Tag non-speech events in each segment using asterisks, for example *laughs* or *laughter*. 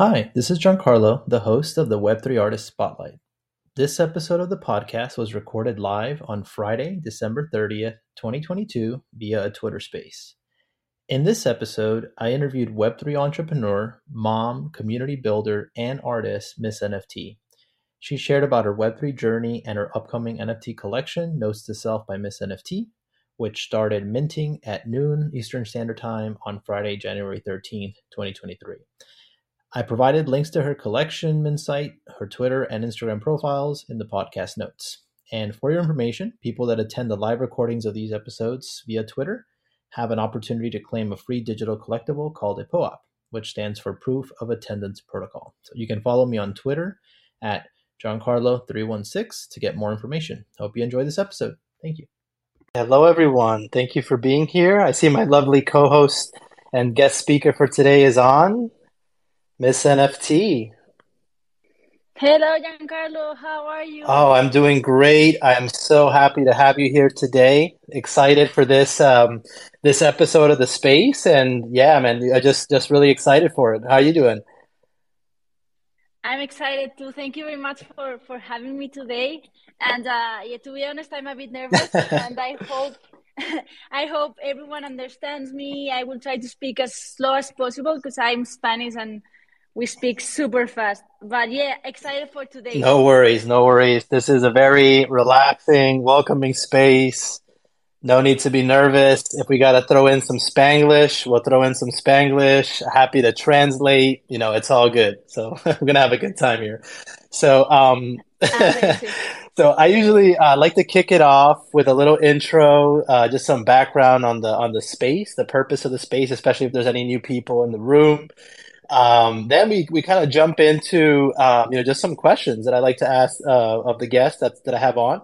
Hi, this is Giancarlo, the host of the Web3 Artist Spotlight. This episode of the podcast was recorded live on Friday, December 30th, 2022, via a Twitter space. In this episode, I interviewed Web3 entrepreneur, mom, community builder, and artist Miss NFT. She shared about her Web3 journey and her upcoming NFT collection, Notes to Self by Miss NFT, which started minting at noon Eastern Standard Time on Friday, January 13th, 2023. I provided links to her collection site, her Twitter and Instagram profiles in the podcast notes. And for your information, people that attend the live recordings of these episodes via Twitter have an opportunity to claim a free digital collectible called a POAP, which stands for Proof of Attendance Protocol. So you can follow me on Twitter at Jancarlo316 to get more information. Hope you enjoy this episode. Thank you. Hello, everyone. Thank you for being here. I see my lovely co host and guest speaker for today is on. Miss NFT. Hello, Giancarlo. How are you? Oh, I'm doing great. I'm so happy to have you here today. Excited for this um, this episode of the space, and yeah, man, I just just really excited for it. How are you doing? I'm excited too. Thank you very much for for having me today. And uh, yeah, to be honest, I'm a bit nervous, *laughs* and I hope *laughs* I hope everyone understands me. I will try to speak as slow as possible because I'm Spanish and we speak super fast. But yeah, excited for today. No worries, no worries. This is a very relaxing, welcoming space. No need to be nervous. If we got to throw in some Spanglish, we'll throw in some Spanglish. Happy to translate. You know, it's all good. So *laughs* we're going to have a good time here. So, um, *laughs* so I usually uh, like to kick it off with a little intro, uh, just some background on the on the space, the purpose of the space, especially if there's any new people in the room. Um, then we, we kind of jump into um, you know just some questions that I like to ask uh, of the guests that that I have on,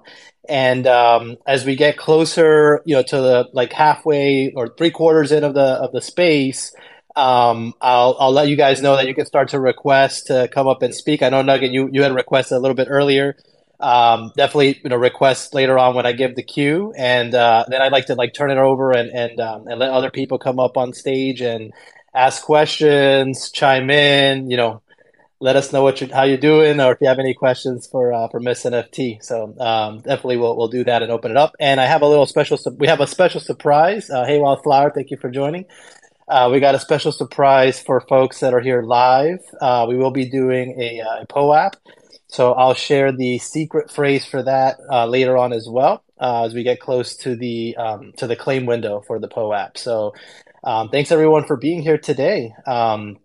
and um, as we get closer, you know, to the like halfway or three quarters in of the of the space, um, I'll I'll let you guys know that you can start to request to come up and speak. I know Nugget, you you had requested a little bit earlier. Um, definitely, you know, request later on when I give the cue, and uh, then I'd like to like turn it over and and um, and let other people come up on stage and ask questions, chime in, you know, let us know what you how you're doing, or if you have any questions for uh, for Miss NFT. So um, definitely we'll we'll do that and open it up. And I have a little special. We have a special surprise. Uh, hey, Wildflower, thank you for joining. Uh, we got a special surprise for folks that are here live. Uh, we will be doing a, uh, a POAP. So I'll share the secret phrase for that uh, later on as well uh, as we get close to the um, to the claim window for the POAP. So um, thanks everyone for being here today. Um,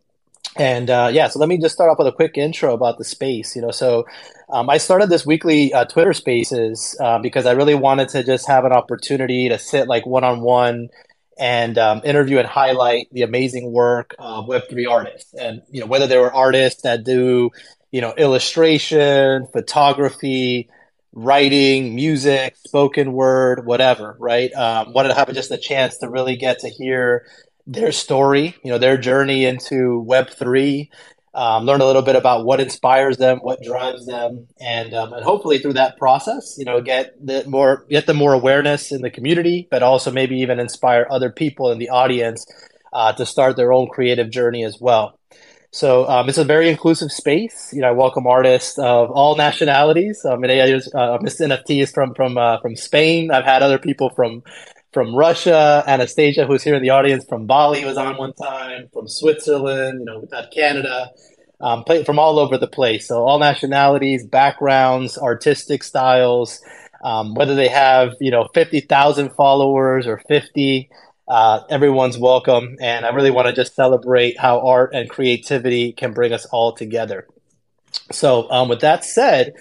and uh, yeah, so let me just start off with a quick intro about the space. You know, so um, I started this weekly uh, Twitter Spaces uh, because I really wanted to just have an opportunity to sit like one on one and um, interview and highlight the amazing work of Web three artists, and you know whether they were artists that do you know illustration, photography, writing, music, spoken word, whatever, right? Um, wanted to have just a chance to really get to hear their story, you know, their journey into Web3, um, learn a little bit about what inspires them, what drives them, and um, and hopefully through that process, you know, get the more get the more awareness in the community, but also maybe even inspire other people in the audience uh, to start their own creative journey as well. So um, it's a very inclusive space. You know, I welcome artists of all nationalities. I mean, uh, Miss NFT is from from uh, from Spain. I've had other people from from Russia. Anastasia, who's here in the audience from Bali, was on one time. From Switzerland, you know, we've had Canada. Um, from all over the place. So all nationalities, backgrounds, artistic styles. Um, whether they have you know fifty thousand followers or fifty, uh, everyone's welcome. And I really want to just celebrate how art and creativity can bring us all together. So, um, with that said,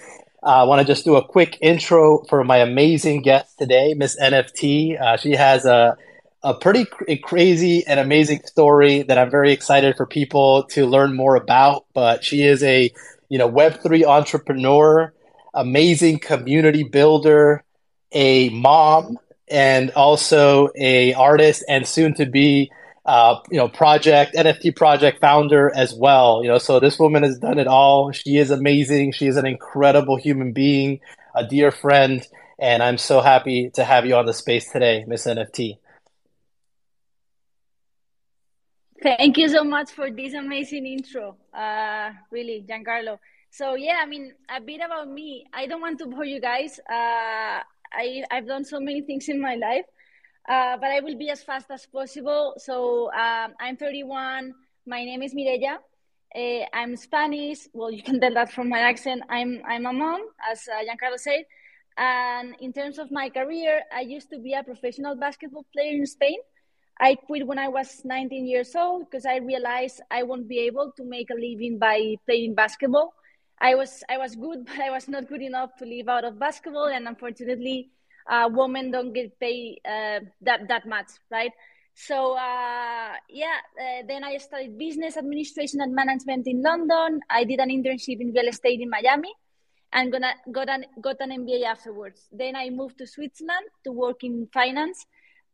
I want to just do a quick intro for my amazing guest today, Miss NFT. Uh, she has a a pretty cr- crazy and amazing story that I'm very excited for people to learn more about. But she is a you know Web three entrepreneur, amazing community builder, a mom, and also a artist and soon to be uh, you know project NFT project founder as well. You know, so this woman has done it all. She is amazing. She is an incredible human being, a dear friend, and I'm so happy to have you on the space today, Miss NFT. Thank you so much for this amazing intro. Uh, really, Giancarlo. So yeah, I mean, a bit about me. I don't want to bore you guys. Uh, I I've done so many things in my life, uh, but I will be as fast as possible. So um, I'm 31. My name is Mireia. Uh, I'm Spanish. Well, you can tell that from my accent. I'm I'm a mom, as uh, Giancarlo said. And in terms of my career, I used to be a professional basketball player in Spain. I quit when I was 19 years old because I realized I won't be able to make a living by playing basketball. I was I was good, *laughs* but I was not good enough to live out of basketball, and unfortunately, uh, women don't get paid uh, that that much, right? So uh, yeah, uh, then I studied business administration and management in London. I did an internship in real estate in Miami, and gonna got an got an MBA afterwards. Then I moved to Switzerland to work in finance,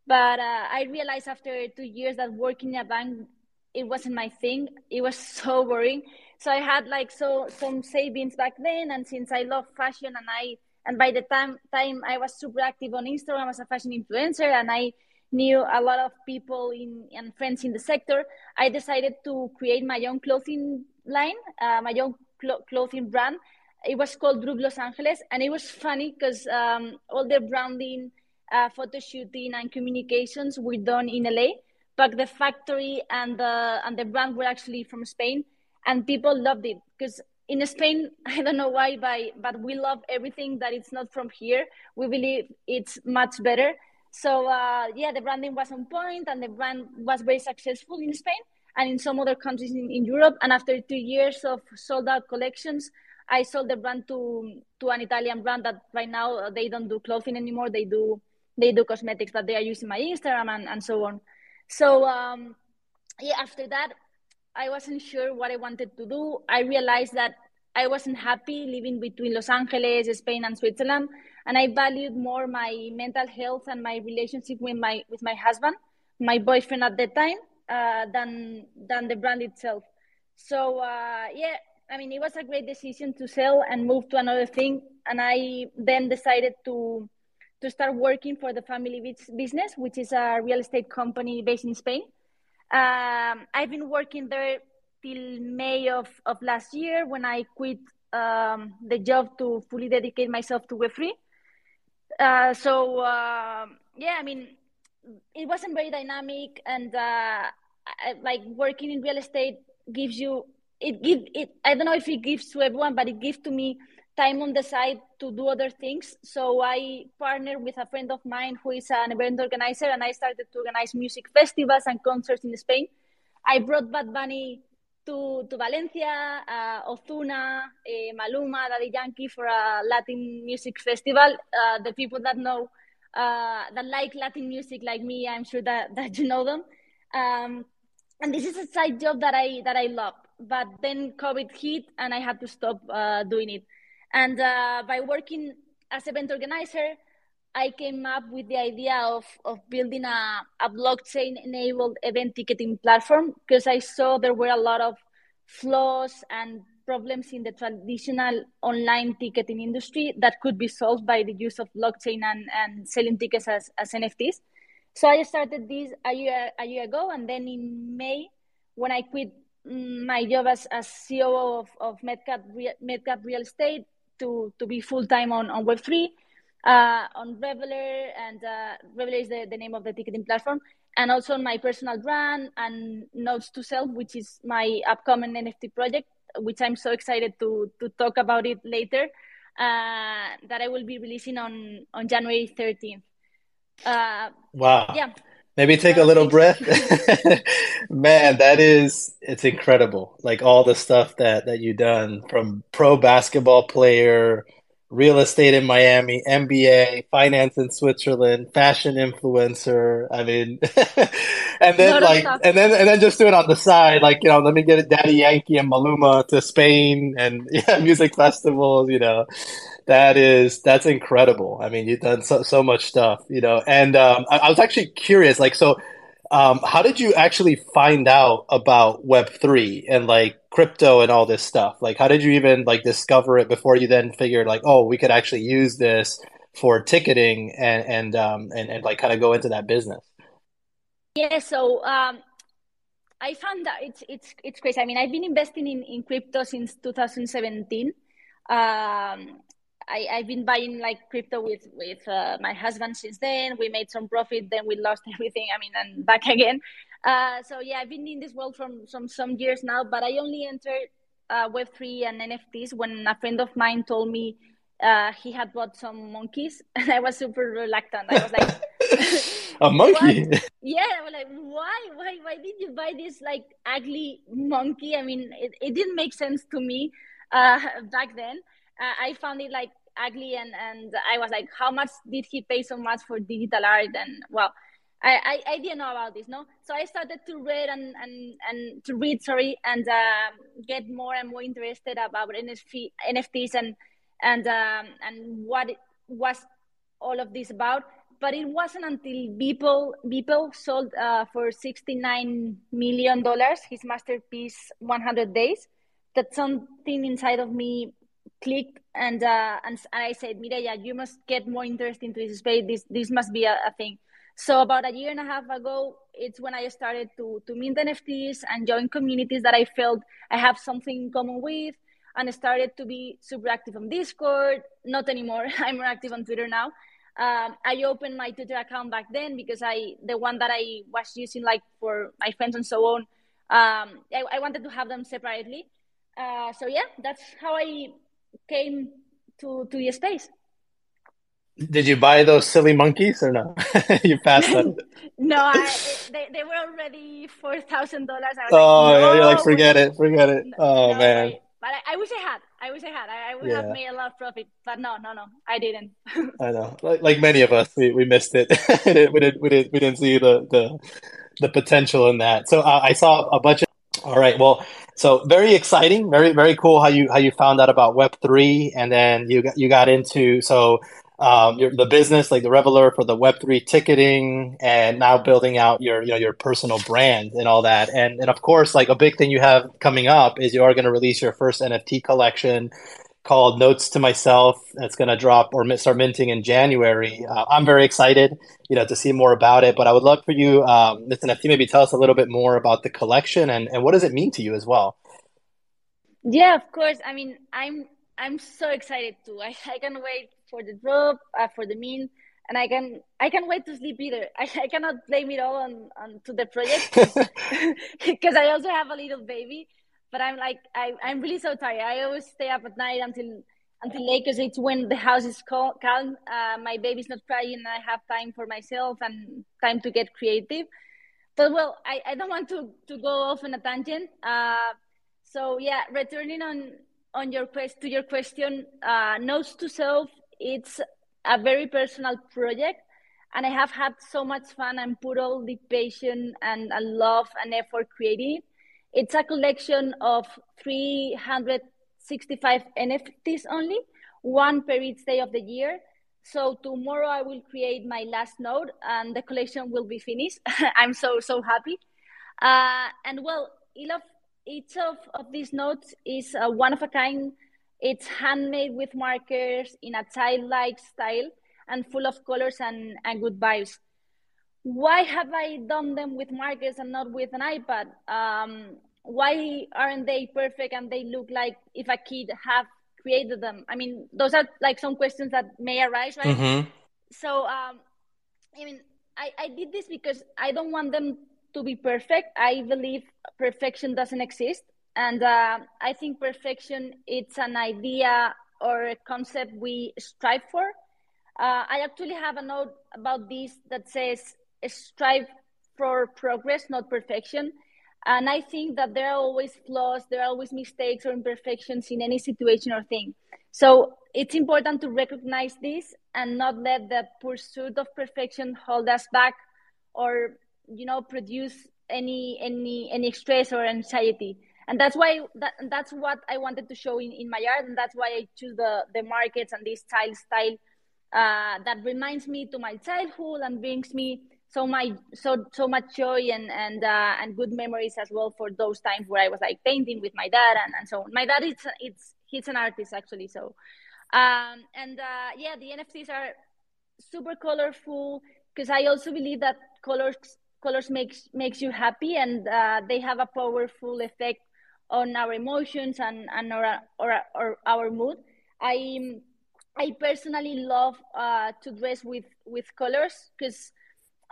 but uh, I realized after two years that working in a bank it wasn't my thing. It was *laughs* so boring. So I had like so some savings back then, and since I love fashion and I and by the time time I was super active on Instagram as a fashion influencer, and I knew a lot of people in and friends in the sector, I decided to create my own clothing line, uh, my own cl- clothing brand. It was called Group Los Angeles, and it was funny because um, all the branding, uh, photo shooting, and communications were done in LA, but the factory and the and the brand were actually from Spain, and people loved it because in Spain, *laughs* I don't know why, but we love everything that it's not from here. We believe it's much better. So uh, yeah, the branding was on point, and the brand was very successful in Spain and in some other countries in, in Europe. And after two years of sold out collections, I sold the brand to to an Italian brand that right now uh, they don't do clothing anymore. They do they do cosmetics, but they are using my Instagram and, and so on. So um, yeah, after that, I wasn't sure what I wanted to do. I realized that I wasn't happy living between Los Angeles, Spain, and Switzerland, and I valued more my mental health and my relationship with my with my husband, my boyfriend at the time, uh, than than the brand itself. So uh, yeah, I mean, it was a great decision to sell and move to another thing. And I then decided to to start working for the family business, which is a real estate company based in Spain. Um, I've been working there till May of, of last year when I quit um, the job to fully dedicate myself to Web3. Uh, so, uh, yeah, I mean, it wasn't very dynamic. And uh, I, like working in real estate gives you it give it i don't know if it gives to everyone but it gives to me time on the side to do other things so i partnered with a friend of mine who is an event organizer and i started to organize music festivals and concerts in spain i brought bad bunny to, to Valencia, uh, Ozuna, uh, Maluma, Daddy Yankee for a Latin music festival. Uh, the people that know, uh, that like Latin music like me, I'm sure that, *laughs* that you know them. Um, and this is a side job that I that I love but then COVID hit and I had to stop uh, doing it. And uh, by working as event organizer, I came up with the idea of, of building a, a blockchain enabled event ticketing platform because I saw there were a lot of flaws and problems in the traditional online ticketing industry that could be solved by the use of blockchain and, and selling tickets as, as NFTs. So I started this a year, a year ago, and then in May, when I quit my job as, as CEO of, of MedCap, MedCap Real Estate to, to be full time on, on Web3, uh, on Reveler, and uh, Reveler is the, the name of the ticketing platform, and also on my personal brand and Notes to Self, which is my upcoming NFT project, which I'm so excited to, to talk about it later, uh, that I will be releasing on, on January 13th. Uh, wow. Yeah. Maybe take a little breath. *laughs* Man, that is it's incredible. Like all the stuff that that you've done from pro basketball player, real estate in Miami, MBA, finance in Switzerland, fashion influencer. I mean, *laughs* and then like, and then and then just do it on the side, like you know, let me get a Daddy Yankee and Maluma to Spain and yeah, *laughs* music festivals. You know, that is that's incredible. I mean, you've done so so much stuff, you know. And um, I, I was actually curious, like, so um, how did you actually find out about Web three and like crypto and all this stuff? Like, how did you even like discover it before you then figured like, oh, we could actually use this for ticketing and and um, and, and like kind of go into that business? Yeah. So um, I found that it's it's it's crazy. I mean, I've been investing in, in crypto since 2017. Um, I, I've been buying like crypto with with uh, my husband since then. We made some profit, then we lost *laughs* everything. I mean, and back again. Uh, so yeah, I've been in this world from some some years now, but I only entered uh, Web three and NFTs when a friend of mine told me uh, he had bought some monkeys, *laughs* and I was super reluctant. I was like, *laughs* "A monkey? What? Yeah, I was like, why, why, why did you buy this like ugly monkey? I mean, it, it didn't make sense to me uh, back then I found it like ugly and and I was like, how much did he pay so much for digital art? And well, I, I, I didn't know about this, no. So I started to read and and, and to read, sorry, and uh, get more and more interested about NFT, NFTs and and um, and what it was all of this about. But it wasn't until Beeple Beeple sold uh, for sixty nine million dollars his masterpiece, One Hundred Days, that something inside of me clicked and uh, and, and I said, Mireia, you must get more interest into this space. This this must be a, a, thing. So about a year and a half ago, it's when I started to to mint NFTs and join communities that I felt I have something in common with, and I started to be super active on Discord. Not anymore. *laughs* I'm more active on Twitter now. Um, I opened my Twitter account back then because I the one that I was using like for my friends and so on. Um, I, I wanted to have them separately. Uh, so yeah, that's how I came to to your space. Did you buy those silly monkeys or no? *laughs* you passed them. *laughs* no, I, they, they were already four thousand dollars. Oh, like, no, you're like forget it, forget it. Oh no, man. but I, I, wish I had. I wish I had. I, I would yeah. have made a lot of profit. But no, no, no, I didn't. *laughs* I know. Like, like many of us, we, we missed it. we didn't we didn't we didn't we didn't see the the the potential in that. So uh, I saw a bunch of. All right. Well, so very exciting, very very cool how you how you found out about Web three, and then you got you got into so um, your, the business like the Reveler for the Web three ticketing, and now building out your you know your personal brand and all that, and and of course like a big thing you have coming up is you are going to release your first NFT collection called Notes to Myself. It's going to drop or start minting in January. Uh, I'm very excited, you know, to see more about it. But I would love for you, um, Miss NFT, maybe tell us a little bit more about the collection and, and what does it mean to you as well. Yeah, of course. I mean, I'm I'm so excited too. I, I can wait for the drop, uh, for the mint, and I can I can wait to sleep either. *laughs* I, I cannot blame it all on, on to the project because *laughs* I also have a little baby but I'm like I, I'm really so tired. I always stay up at night until until late because it's when the house is calm. Uh, my baby's not crying, and I have time for myself and time to get creative. But well, I, I don't want to, to go off on a tangent. Uh, so yeah, returning on on your quest to your question, uh, notes to self. It's a very personal project, and I have had so much fun and put all the passion and, and love and effort creating it it's a collection of 365 NFTs only, one per each day of the year. So tomorrow I will create my last node and the collection will be finished. *laughs* I'm so, so happy. Uh, and well, each of, of these nodes is uh, one of a kind. It's handmade with markers in a childlike style and full of colors and, and good vibes why have I done them with markers and not with an iPad? Um, why aren't they perfect and they look like if a kid have created them? I mean, those are like some questions that may arise, right? Mm-hmm. So, um, I mean, I, I did this because I don't want them to be perfect. I believe perfection doesn't exist. And uh, I think perfection, it's an idea or a concept we strive for. Uh, I actually have a note about this that says strive for progress, not perfection. And I think that there are always flaws, there are always mistakes or imperfections in any situation or thing. So it's important to recognize this and not let the pursuit of perfection hold us back or, you know, produce any any any stress or anxiety. And that's why that, that's what I wanted to show in, in my art, and that's why I choose the the markets and this style style uh, that reminds me to my childhood and brings me so my so so much joy and and uh, and good memories as well for those times where I was like painting with my dad and, and so on. My dad is it's he's an artist actually, so um, and uh, yeah, the NFTs are super colorful because I also believe that colors colors makes makes you happy and uh, they have a powerful effect on our emotions and, and our, or, or our mood i i personally love uh, to dress with with colors because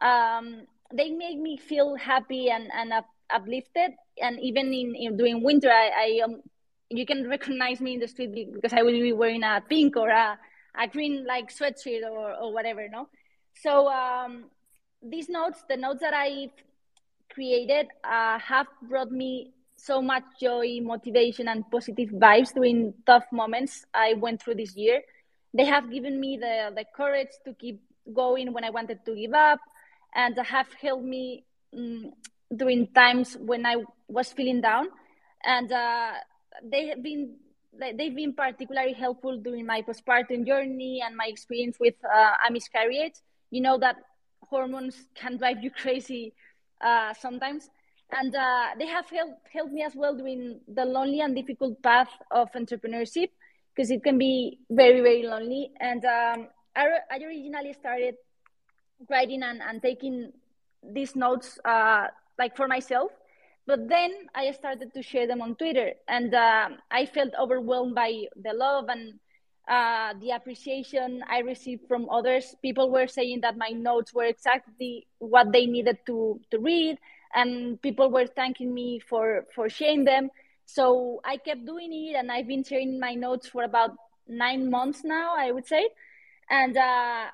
um, they make me feel happy and, and up, uplifted and even in, in during winter i, I um, you can recognize me in the street because i will be wearing a pink or a, a green like sweatshirt or, or whatever no so um, these notes, the notes that I've created, uh, have brought me so much joy, motivation, and positive vibes during tough moments I went through this year. They have given me the, the courage to keep going when I wanted to give up, and have helped me um, during times when I was feeling down. And uh, they have been they've been particularly helpful during my postpartum journey and my experience with uh, a miscarriage. You know that hormones can drive you *laughs* crazy uh, sometimes. And uh, they have helped, helped me as well during the lonely and difficult path of entrepreneurship because it can be very, very lonely. And um, I, I originally started writing and, and taking these notes uh, like for myself. But then I started to share them on Twitter, and uh, I felt overwhelmed by the love and uh, the appreciation I received from others. People were saying that my notes were exactly what they needed to, to read, and people were thanking me for, for sharing them. So I kept doing it, and I've been sharing my notes for about nine months now, I would say. And uh,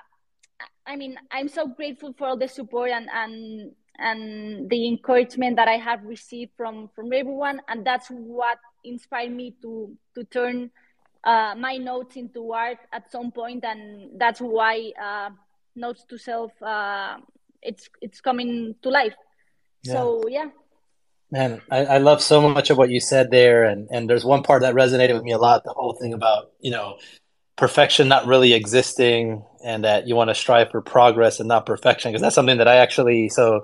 I mean, I'm so grateful for all the support and, and and the encouragement that I have received from from everyone, and that's what inspired me to to turn uh, my notes into art at some point, and that's why uh, notes to self uh, it's it's coming to life. Yeah. So yeah. Man, I, I love so much of what you said there, and and there's one part that resonated with me a lot. The whole thing about you know perfection not really existing, and that you want to strive for progress and not perfection, because that's something that I actually so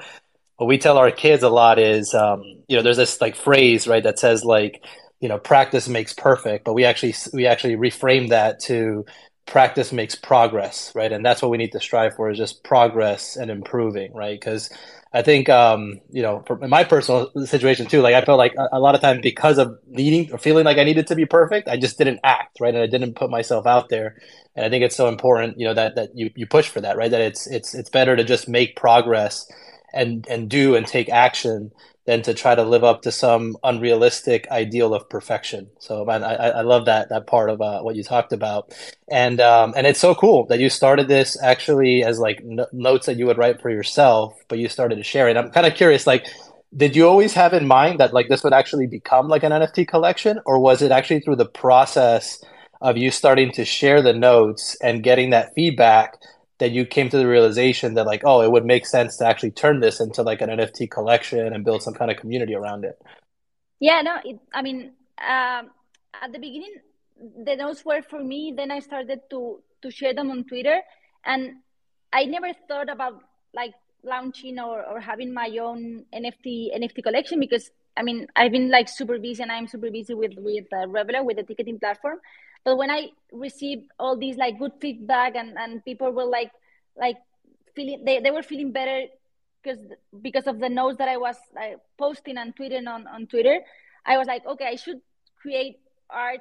what we tell our kids a lot is um, you know there's this like phrase right that says like you know practice makes perfect but we actually we actually reframe that to practice makes progress right and that's what we need to strive for is just progress and improving right because i think um you know for my personal situation too like i felt like a, a lot of times because of needing or feeling like i needed to be perfect i just didn't act right? And i didn't put myself out there. And i think it's so important you know that that you you push for that right? That it's it's it's better to just make progress and and do and take action than to try to live up to some unrealistic ideal of perfection. So man, I, I love that that part of uh, what you talked about, and um, and it's so cool that you started this actually as like n- notes that you would write for yourself, but you started to share it. I'm kind of curious, like. Did you always have in mind that like this would actually become like an NFT collection, or was it actually through the process of you starting to share the notes and getting that feedback that you came to the realization that like oh it would make sense to actually turn this into like an nft collection and build some kind of community around it. Yeah no it, i mean um, at the beginning the notes were for me then i started to to share them on twitter and i never thought about like launching or, or having my own nft nft collection because i mean i've been like super busy and i'm super busy with with uh, with the ticketing platform but when i received all these like good feedback and and people were like like feeling they, they were feeling better because because of the notes that i was like, posting and tweeting on on twitter i was like okay i should create art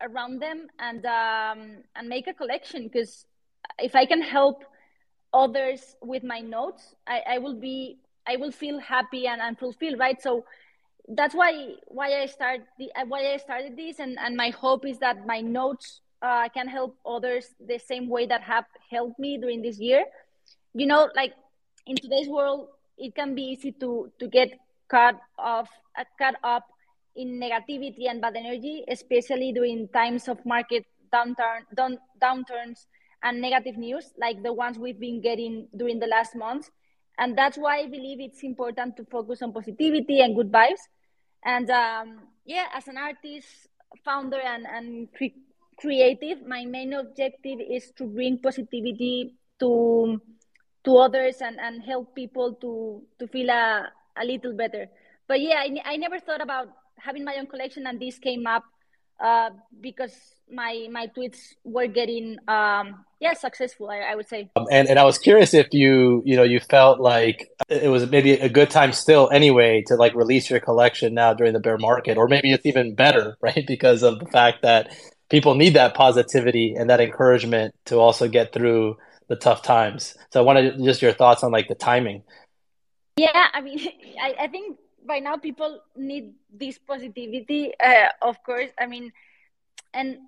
around them and um and make a collection because if i can help others with my notes i i will be i will feel happy and, and fulfilled right? So that's why why I start the uh, why I started this, and and my hope is that my notes uh, can help others the same way that have helped me during this year. You know, like in today's world, it can be easy to to get caught off uh, caught up in negativity and bad energy, especially during times of market downturn down, downturns and negative news like the ones we've been getting during the last months. And that's why I believe it's important to focus on positivity and good vibes and um, yeah, as an artist, founder, and, and cre- creative, my main objective is to bring positivity to to others and, and help people to to feel a, a little better. But yeah, I, I never thought about having my own collection, and this came up uh, because my my tweets were getting um, yeah successful. I, I would say. Um, and and I was curious if you you know you felt like it was maybe a good time still anyway to like release your collection now during the bear market, or maybe it's even better, *laughs* right? Because of the fact that people need that positivity and that encouragement to also get through the tough times. So I wanted just your thoughts on like the timing. Yeah, I mean, *laughs* I, I think by now people need this positivity uh, of course. I mean and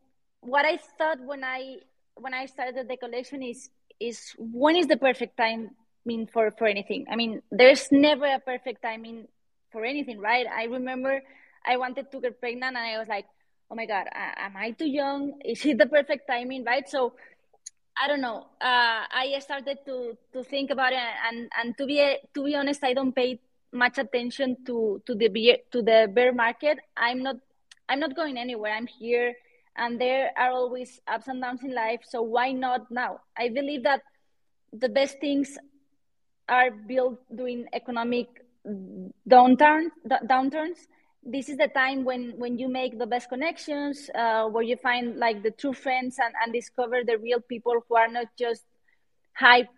what i thought when i when i started the collection is is when is the perfect time mean for for anything? I mean there's never a perfect timing for anything right? I remember i wanted to get pregnant and i was like oh my god am i too young? Is it the perfect timing? Right? So I don't know. Uh, I started to to think about it, and and to be to be honest, I don't pay much attention to to the beer, to the bear market. I'm not I'm not going anywhere. I'm here, and there are always ups and downs in life. So why not now? I believe that the best things are built during economic downturn downturns. This is the time when when you make the best connections, uh, where you find like the true friends and and discover the real people who are not just hype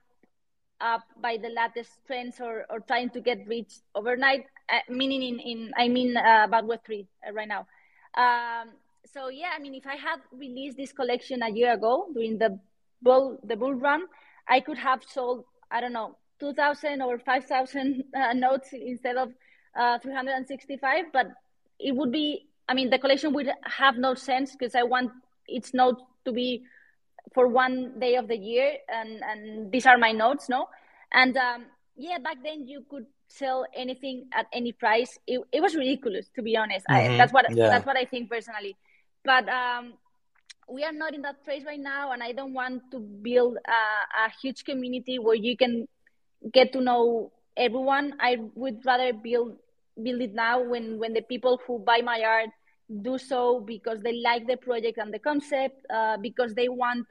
up by the latest trends or, or trying to get rich overnight, uh, meaning in, in, I mean, uh, about Web3 uh, right now. Um, so yeah, I mean, if I had released this collection a year ago during the bull, the bull run, I could have sold, I don't know, 2,000 or 5,000 uh, notes instead of uh, 365, but it would be, I mean, the collection would have no sense because I want its note to be for one day of the year and and these are my notes no? And um, yeah back then you could sell anything at any price. It, it was ridiculous to be honest. Mm-hmm. I, that's what yeah. that's what i think personally. But um, we are not in that phase right now and i don't want to build a, a huge community where you can get to know everyone. I would rather build build it now when when the people who buy my art do so because they like the project and the concept, uh, because they want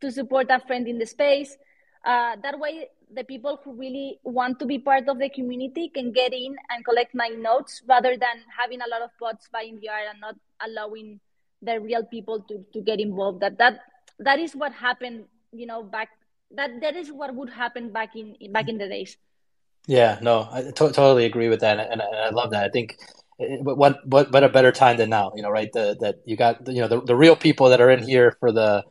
to support a friend in the space. Uh, that way, the people who really want to be part of the community can get in and collect my notes rather than having a lot of bots buying art and not allowing the real people to, to get involved. That that that is what happened, you know, back that that is what would happen back in back in the days. Yeah, no, I totally agree with that, and, and I love that. I think but what what but a better time than now you know right? The, that you got you know the, the real people that are in here for the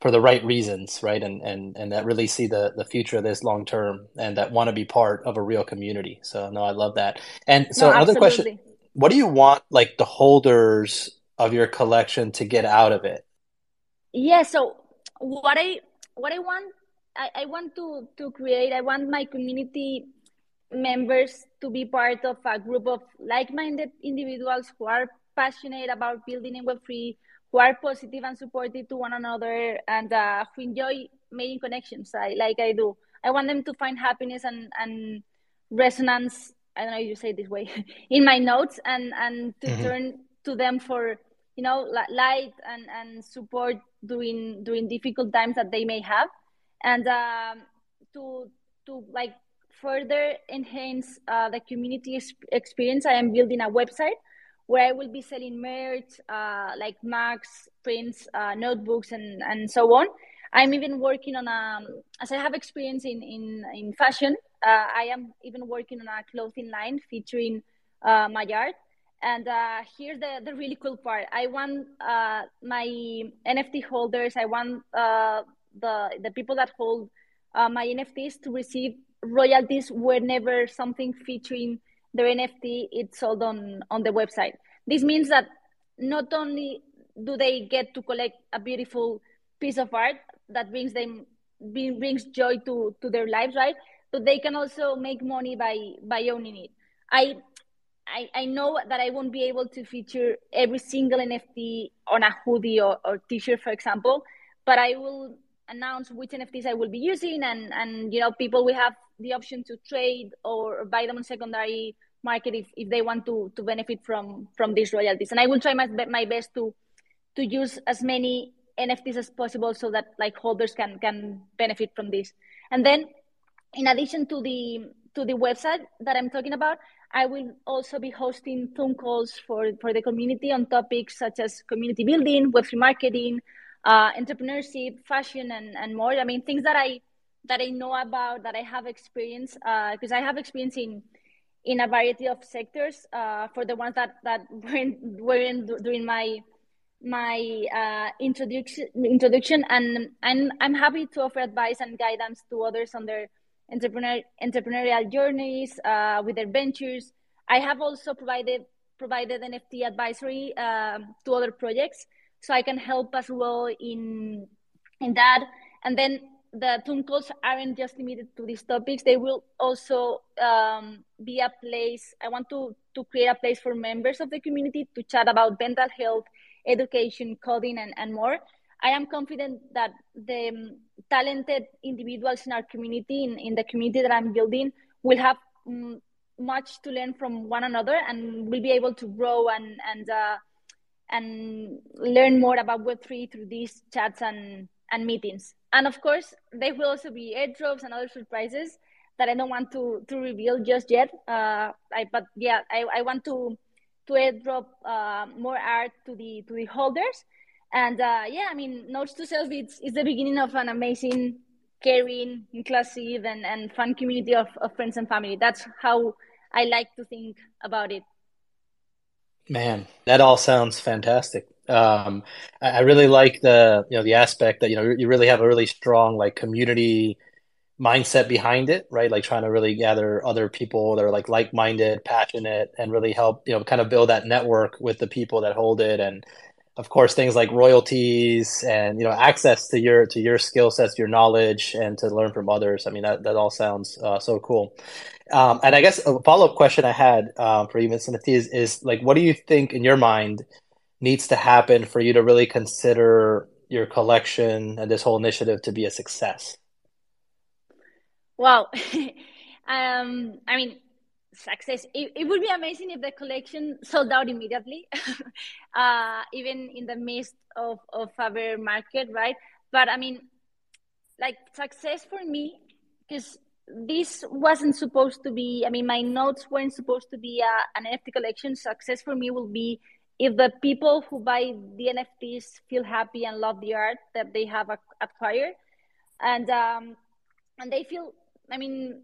for the right reasons right? And and and that really see the the future of this long term and that want to be part of a real community. So no i love that. And so no, another question what do you want like the holders of your collection to get out of it? Yeah so what i what i want i, I want to to create i want my community members to be part of a group of like-minded individuals who are passionate about building in Web3, who are positive and supportive to one another, and uh, who enjoy making connections I, like I do. I want them to find happiness and, and resonance. I don't know if you say it this way *laughs* in my notes, and and to mm-hmm. turn to them for you know light and and support during during difficult times that they may have, and um, to to like further enhance uh, the community experience, I am building a website where I will be selling merch uh, like mugs, prints, uh, notebooks, and, and so on. I'm even working on a, as I have experience in, in, in fashion, uh, I am even working on a clothing line featuring uh, my art. And uh, here's the, the really cool part. I want my NFT holders, I want the, the people that hold my NFTs to receive royalties whenever something featuring their NFT is sold on, on the website. This means that not only do they get to collect a beautiful piece of art that brings them brings joy to, to their lives, right? But they can also make money by by owning it. I I, I know that I won't be able to feature every single NFT on a hoodie or, or t-shirt, for example, but I will announce which NFTs I will be using, and and you know people will have the option to trade or buy them on secondary market if, if they want to to benefit from from these royalties. And I will try my my best to to use as many NFTs as possible so that like holders can can benefit from this. And then in addition to the to the website that I'm talking about, I will also be hosting phone calls for, for the community on topics such as community building, Web3 marketing, uh, entrepreneurship, fashion, and, and more. I mean, things that I that I know about, that I have experience, because uh, I have experience in in a variety of sectors. Uh, for the ones that that were in, were in during my my uh, introduction introduction, and I'm I'm happy to offer advice and guidance to others on their entrepreneur, entrepreneurial journeys uh, with their ventures. I have also provided provided NFT advisory um, to other projects, so I can help as well in in that. And then the Zoom calls aren't just limited to these topics. They will also um, be a place. I want to to create a place for members of the community to chat about mental health, education, coding, and, and more. I am confident that the um, talented individuals in our community, in, in the community that I'm building, will have um, much to learn from one another and will be able to grow and and uh, and learn more about Web3 through these chats and, and meetings. And of course, there will also be airdrops and other surprises that I don't want to, to reveal just yet. Uh, I, but yeah, I, I want to to airdrop uh, more art to the to the holders and uh, yeah, I mean, Notes to Self it's, it's the beginning of an amazing, caring, inclusive, and, and fun community of, of friends and family. That's how I like to think about it. Man, that all sounds fantastic. Um, I, I really like the you know the aspect that you know you really have a really strong like community mindset behind it, right? Like trying to really gather other people that are like like-minded, passionate, and really help you know kind of build that network with the people that hold it. And of course things like royalties and you know access to your to your skill sets your knowledge and to learn from others. I mean that, that all sounds uh, so cool. Um, and i guess a follow-up question i had um, for you ms is, is like what do you think in your mind needs to happen for you to really consider your collection and this whole initiative to be a success Well, *laughs* um, i mean success. It, it would be amazing if the collection sold out immediately, *laughs* uh, even in the midst of, of a bear market, right? But I mean, like success for me, because this wasn't supposed to be, I mean, my notes weren't supposed to be a, an NFT collection. Success for me will be if the people who buy the NFTs feel happy and love the art that they have acquired. And, um, and they feel, I mean,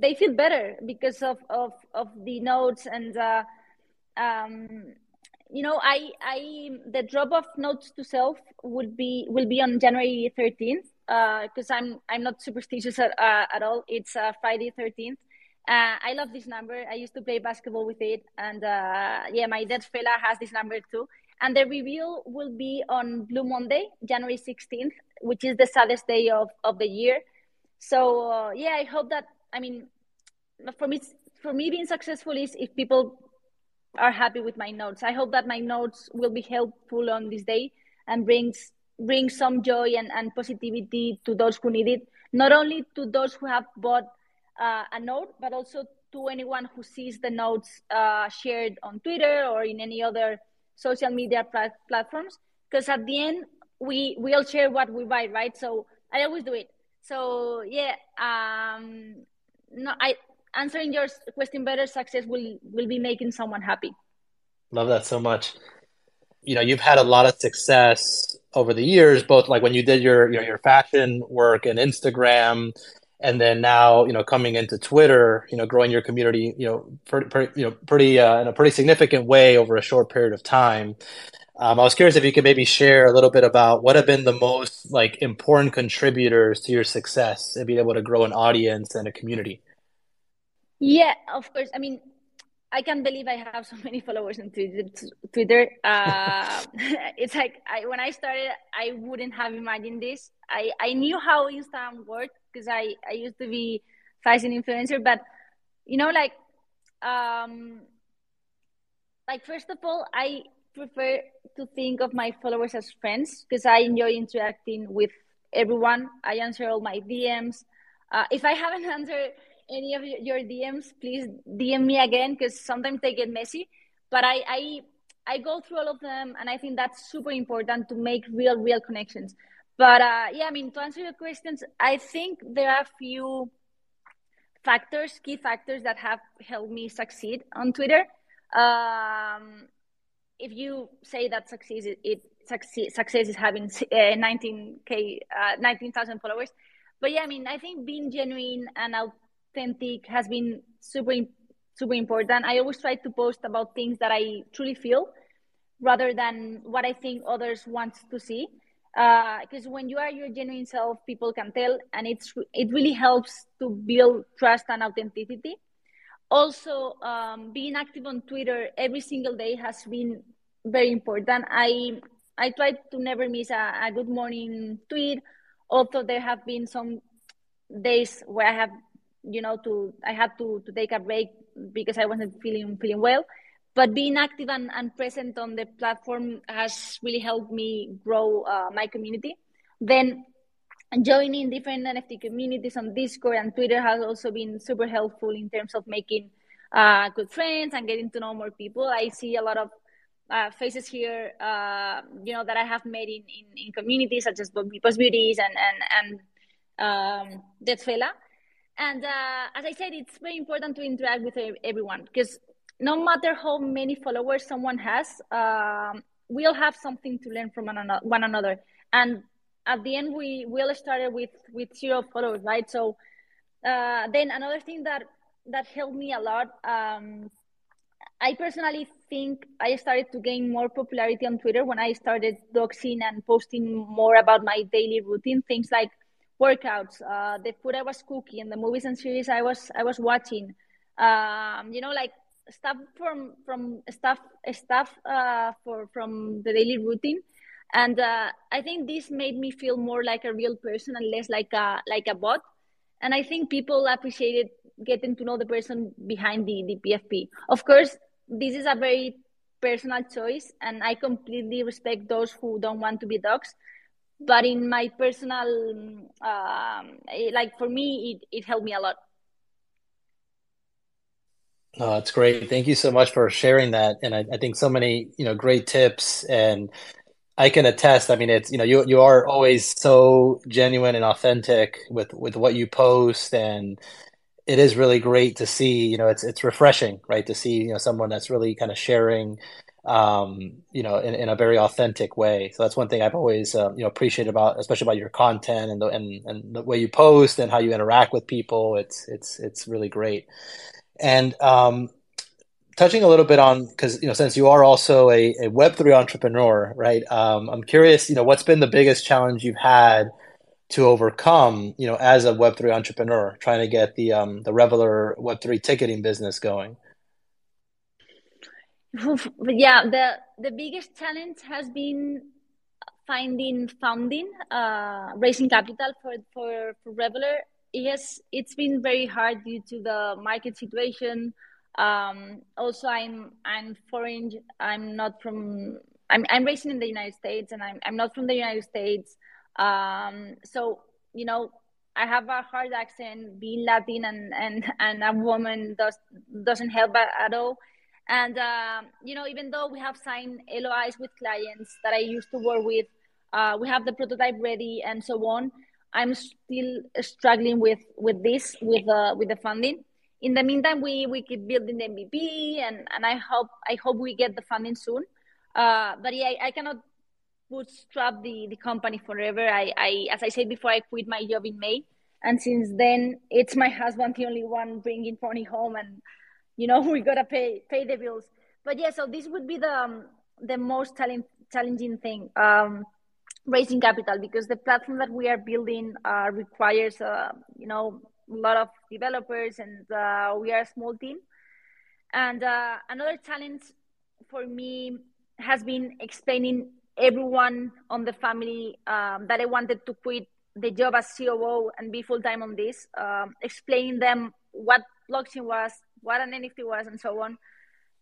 they feel better because of of of the notes and uh, um, you know i i the drop of notes to self would be will be on january 13th because uh, i'm i'm not superstitious at, uh, at all it's uh, friday 13th uh, i love this number i used to play basketball with it and uh, yeah my dead fella has this number too and the reveal will be on blue monday january 16th which is the saddest day of, of the year so uh, yeah i hope that I mean, for me, for me, being successful is if people are happy with my notes. I hope that my notes will be helpful on this day and brings bring some joy and, and positivity to those who need it. Not only to those who have bought uh, a note, but also to anyone who sees the notes uh, shared on Twitter or in any other social media plat- platforms. Because at the end, we we all share what we buy, right? So I always do it. So yeah, um, no, I answering your question better. Success will will be making someone happy. Love that so much. You know, you've had a lot of success over the years, both like when you did your your fashion work and Instagram, and then now you know coming into Twitter, you know, growing your community, you know, pretty, you know pretty uh, in a pretty significant way over a short period of time. Um, I was curious if you could maybe share a little bit about what have been the most like important contributors to your success and being able to grow an audience and a community. Yeah, of course. I mean, I can't believe I have so many followers on Twitter. Twitter. Uh, *laughs* it's like I, when I started, I wouldn't have imagined this. I, I knew how Instagram worked because I, I used to be fashion influencer, but you know, like, um, like first of all, I prefer to think of my followers as friends because I enjoy interacting with everyone. I answer all my DMs. Uh, if I haven't *laughs* answered any of your DMs, please DM me again because sometimes they get messy. But I, I I go through all of them, and I think that's super important to make real, real connections. But uh, yeah, I mean, to answer your questions, I think there are a few factors, key factors that have helped me succeed on Twitter. Um, if you say that success, it success, success is having uh, 19k, uh, 19,000 followers. But yeah, I mean, I think being genuine and authentic has been super, super important. I always try to post about things that I truly feel rather than what I think others want to see. Because uh, when you are your genuine self, people can tell, and it's it really helps to build trust and authenticity. Also, um, being active on Twitter every single day has been very important. I I try to never miss a, a good morning tweet. Although there have been some days where I have, you know, to I had to to take a break because I wasn't feeling feeling well but being active and, and present on the platform has really helped me grow uh, my community. Then joining different NFT communities on Discord and Twitter has also been super helpful in terms of making uh, good friends and getting to know more people. I see a lot of uh, faces here, uh, you know, that I have met in, in, in communities such as Post Beauties and and and um, Deadfella. And uh, as I said, it's very important to interact with everyone because no matter how many followers someone has, um, we'll have something to learn from one another. And at the end, we, all started with, with zero followers, right? So uh, then another thing that, that helped me a lot, um, I personally think I started to gain more popularity on Twitter when I started doxing and posting more about my daily routine, things like workouts, uh, the food I was cooking, the movies and series I was I was watching. Um, you know, like stuff from from stuff stuff uh, for from the daily routine. And uh, i think this made me feel more like a real person and less like a like a bot. And i think people appreciated getting to know the person behind the the pfp of course this is a very personal choice and i completely respect those who don't want to be doxed. But in my personal um, like for me it, it helped me a lot Oh, that's great. Thank you so much for sharing that. And I, I, think so many, you know, great tips and I can attest. I mean, it's, you know, you, you are always so genuine and authentic with, with what you post and it is really great to see, you know, it's, it's refreshing, right. To see, you know, someone that's really kind of sharing, um, you know, in, in a very authentic way. So that's one thing I've always, uh, you know, appreciated about, especially about your content and the, and, and the way you post and how you interact with people. It's, it's, it's really great. And um, touching a little bit on because you know since you are also a, a Web three entrepreneur, right? Um, I'm curious, you know, what's been the biggest challenge you've had to overcome, you know, as a Web three entrepreneur, trying to get the um, the Reveler Web three ticketing business going. Yeah, the the biggest challenge has been finding funding, uh, raising capital for for for Reveler yes, it's been very hard due to the market situation. Um, also, I'm I'm foreign. I'm not from. I'm I'm raised in the United States, and I'm I'm not from the United States. Um, so you know, I have a hard accent. Being Latin and and and a woman does doesn't help at all. And uh, you know, even though we have signed LOIs with clients that I used to work with, uh, we have the prototype ready and so on. I'm still struggling with with this with uh, with the funding. In the meantime, we we keep building the MVP, and and I hope I hope we get the funding soon. Uh, but yeah, I, I cannot bootstrap the the company forever. I I as I said before, I quit my job in May, and since then it's my husband the only one bringing money home, and you know *laughs* we gotta pay pay the bills. But yeah, so this would be the um, the most challenge, challenging thing. Um, raising capital because the platform that we are building uh, requires uh, you know a lot of developers and uh, we are a small team. And uh, another challenge for me has been explaining everyone on the family um, that i wanted to quit the job as coo and be full-time on this um, explaining them what blockchain was what an nft was and so on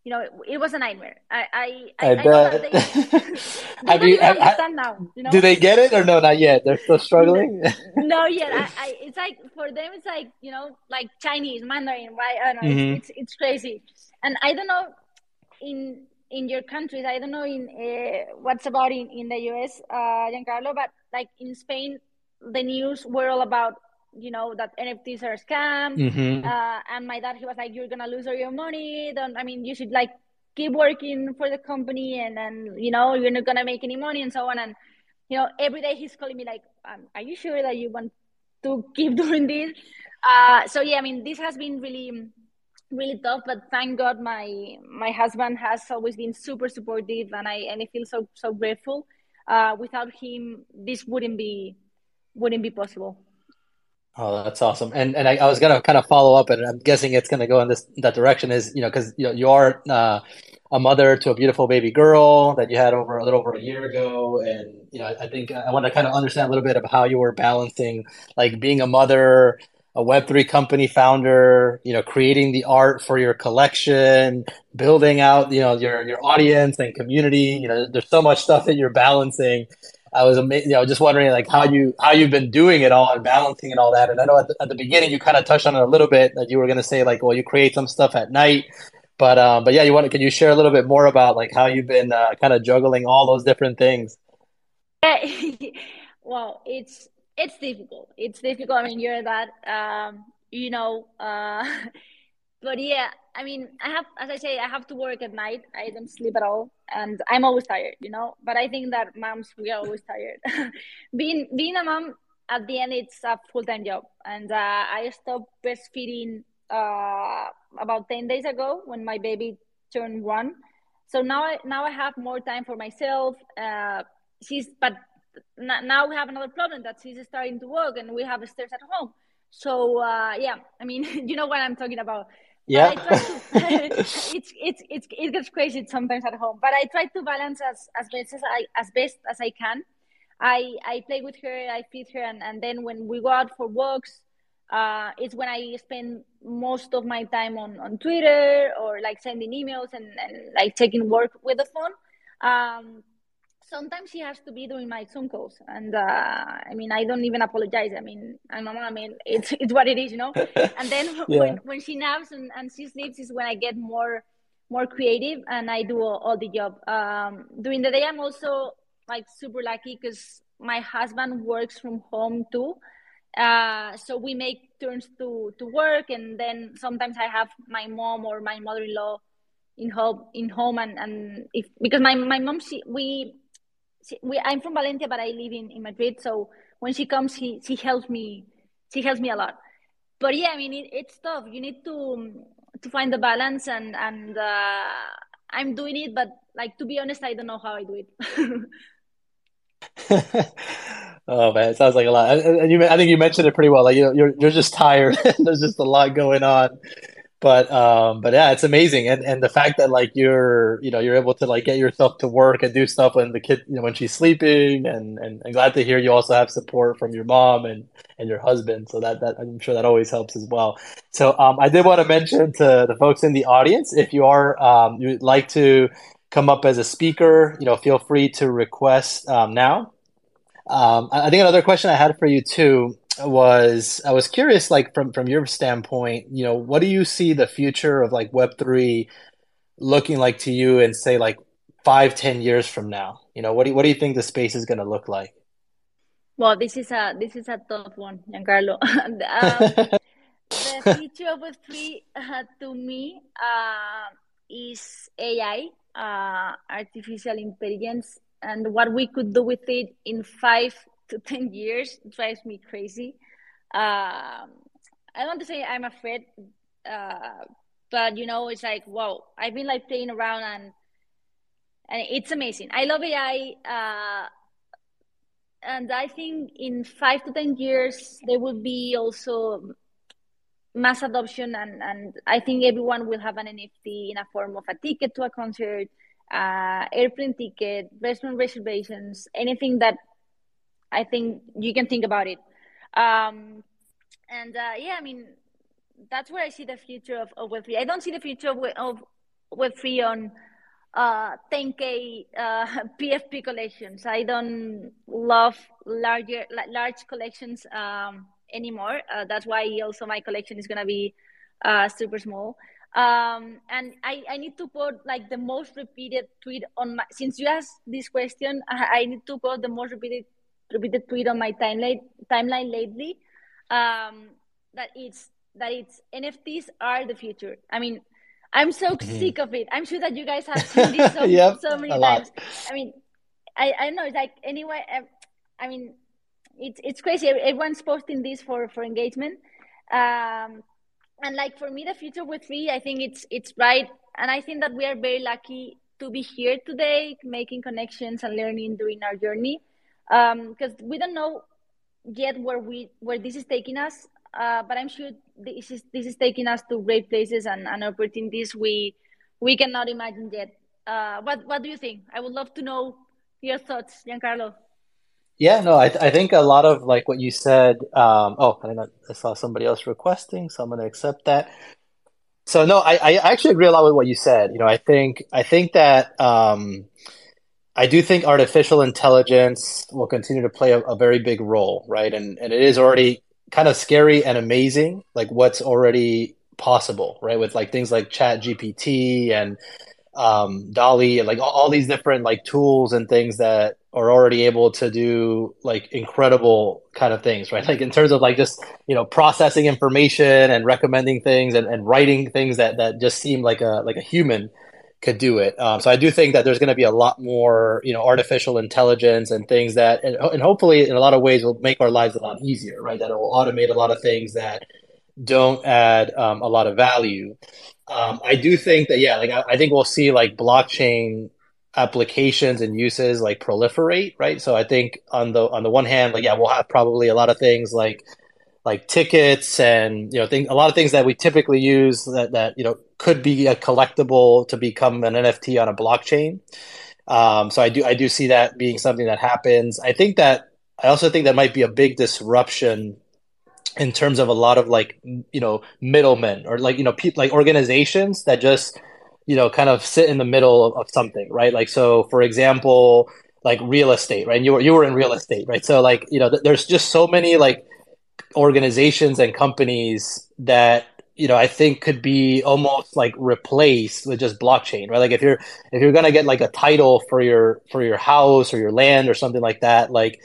you know, it, was a nightmare. I I I, I, I know they, *laughs* *laughs* they have you, understand now. You know? Do they get it or no? Not yet. They're still struggling. no, yet. I, I, it's like for them, it's like you know, like Chinese, Mandarin. Why? I don't know. Mm-hmm. It's, it's, it's crazy, and I don't know in in your countries. I don't know in uh, what's about in in the US, uh, Giancarlo, but like in Spain, the news were all about you know that NFTs are a scam. Mm-hmm. Uh, and my dad he was like, you're gonna lose all your money. Don't I mean you should like keep working for the company and then you know you're not gonna make any money and so on and you know every day he's calling me like um, are you sure that you want to keep *laughs* doing this uh, so yeah i mean this has been really really tough but thank god my my husband has always been super supportive and i and i feel so so grateful uh, without him this wouldn't be wouldn't be possible Oh, that's awesome. And and I, I was gonna kind of follow up, and I'm guessing it's gonna go in this that direction. Is you know because you know you are uh, a mother to a beautiful baby girl that you had over a little over a year ago, and you know I, I think I want to kind of understand a little bit of how you were balancing like being a mother, a Web three company founder, you know, creating the art for your collection, building out you know your your audience and community. You know, there's so much stuff that you're balancing. I was amazing. You know, just wondering like how you how you've been doing it all and balancing and all that. And I know at the, at the beginning you kind of touched on it a little bit that you were going to say like, well, you create some stuff at night, but um, but yeah, you want to can you share a little bit more about like how you've been uh, kind of juggling all those different things? *laughs* well, it's it's difficult. It's difficult. I mean, you're that um, you know. Uh, *laughs* but yeah, I mean, I have, as I say, I have to work at night. I don't sleep at all, and I'm always tired, you know. But I think that moms we are always tired. *laughs* being being a mom at the end, it's a full time job, and uh, I stopped breastfeeding uh, about ten days ago when my baby turned one. So now, I, now I have more time for myself. Uh, she's, but now we have another problem that she's starting to walk, and we have stairs at home. So uh, yeah, I mean, *laughs* you know what I'm talking about yeah. *laughs* It's it's it's it gets crazy sometimes at home but i try to balance as as best as i as best as i can. I i play with her i feed her and, and then when we go out for walks uh, it's when i spend most of my time on on twitter or like sending emails and, and like taking work with the phone. Um, sometimes she has to be doing my Zoom calls, and uh, I mean, I don't even apologize. I mean, I'm a mom. I mean, it's *laughs* it's what it is, you know. and then *laughs* yeah. when when she naps and, and she sleeps is when I get more more creative and I do all, all the job. Um, during the day, I'm also like super lucky because my husband works from home too. Uh, so we make turns to to work, and then sometimes I have my mom or my mother-in-law in home in home and and if because my my mom she we we, I'm from Valencia, but I live in, in Madrid. So when she comes, she, she helps me. She helps me a lot. But yeah, I mean, it, it's tough. You need to to find the balance, and and uh, I'm doing it. But like to be honest, I don't know how I do it. *laughs* oh man, it sounds like a lot. And you, I think you mentioned it pretty well. Like you, you're you're just tired. *laughs* There's just a lot going on but um but yeah it's amazing. And and the fact that like you're you know you're able to like get yourself to work and do stuff when the kid you know when she's sleeping and and I'm glad to hear you also have support from your mom and and your husband. So that that I'm sure that always helps as well. So um I did want to mention to the folks in the audience if you are um you'd like to come up as a speaker you know feel free to request um, now. Um, I think another question I had for you too was I was curious, like from from your standpoint, you know, what do you see the future of like Web three looking like to you, and say like five, ten years from now? You know, what do you, what do you think the space is going to look like? Well, this is a this is a tough one, Giancarlo. *laughs* um, the *laughs* future of Web three uh, to me uh, is AI, uh, artificial intelligence, and what we could do with it in five to *laughs* 10 years drives me crazy. Um, I don't want to say I'm afraid, uh, but you know, it's like, wow, I've been like playing around and, and it's amazing. I love AI. Uh, and I think in five to 10 years, there will be also mass adoption and, and I think everyone will have an NFT in a form of a ticket to a concert, uh, airplane ticket, restaurant reservations, anything that I think you can think about it. Um, and uh, yeah, I mean, that's where I see the future of, of Web3. I don't see the future of, of Web3 on uh, 10K uh, *laughs* PFP collections. I don't love larger, large collections um, anymore. Uh, that's why also my collection is going to be uh, super small. Um, and I, I need to put like the most repeated tweet on my, since you asked this question, I, I need to put the most repeated repeated tweet on my timeline timeline lately. um, that it's that it's NFTs are the future. I mean, I'm so mm-hmm. sick of it. I'm sure that you guys have seen this *laughs* so, yep, so many times. I mean, I I don't know it's like anyway. I mean, it's it's crazy. Everyone's posting this for for engagement. Um, and like for me, the future Web three, I think it's it's right, and I think that we are very lucky to be here today, making connections and learning during our journey, because um, we don't know yet where we where this is taking us. Uh, but I'm sure this is this is taking us to great places and, and opportunities we we cannot imagine yet. Uh, what what do you think? I would love to know your thoughts, Giancarlo. Yeah, no, I, th- I think a lot of like what you said. Um, oh, I, I saw somebody else requesting, so I'm going to accept that. So no, I, I actually agree a lot with what you said. You know, I think I think that um, I do think artificial intelligence will continue to play a, a very big role, right? And and it is already kind of scary and amazing, like what's already possible, right? With like things like Chat GPT and um, DALL-E and like all, all, these different like tools and things that are already able to do like incredible kind of things, right? *laughs* Like in terms of like just you know processing information and recommending things and, and writing things that that just seem like a like a human could do it. Um, so I do think that there's going to be a lot more, you know, artificial intelligence and things that, and, and hopefully in a lot of ways will make our lives a lot easier, right? That it will automate a lot of things that don't add um, a lot of value. Um, I do think that, yeah, like I, I think we'll see like blockchain applications and uses like proliferate, right? So I think on the on the one hand, like yeah, we'll have probably a lot of things like like tickets and you know thing, a lot of things that we typically use that that you know could be a collectible to become an NFT on a blockchain. Um, so I do I do see that being something that happens. I think that I also think that might be a big disruption in terms of a lot of like you know middlemen or like you know pe- like organizations that just you know kind of sit in the middle of, of something, right? Like so, for example, like real estate, right? And you were you were in real estate, right? So like you know, th- there's just so many like organizations and companies that you know I think could be almost like replaced with just blockchain, right? Like if you're if you're gonna get like a title for your for your house or your land or something like that, like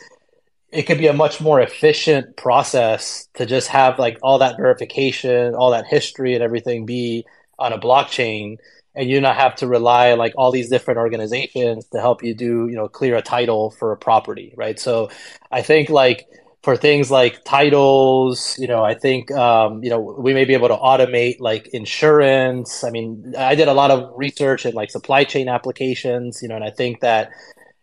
it could be a much more efficient process to just have like all that verification, all that history and everything be on a blockchain and you not have to rely on like all these different organizations to help you do, you know, clear a title for a property, right? So I think like for things like titles, you know, I think um, you know we may be able to automate like insurance. I mean, I did a lot of research in like supply chain applications, you know, and I think that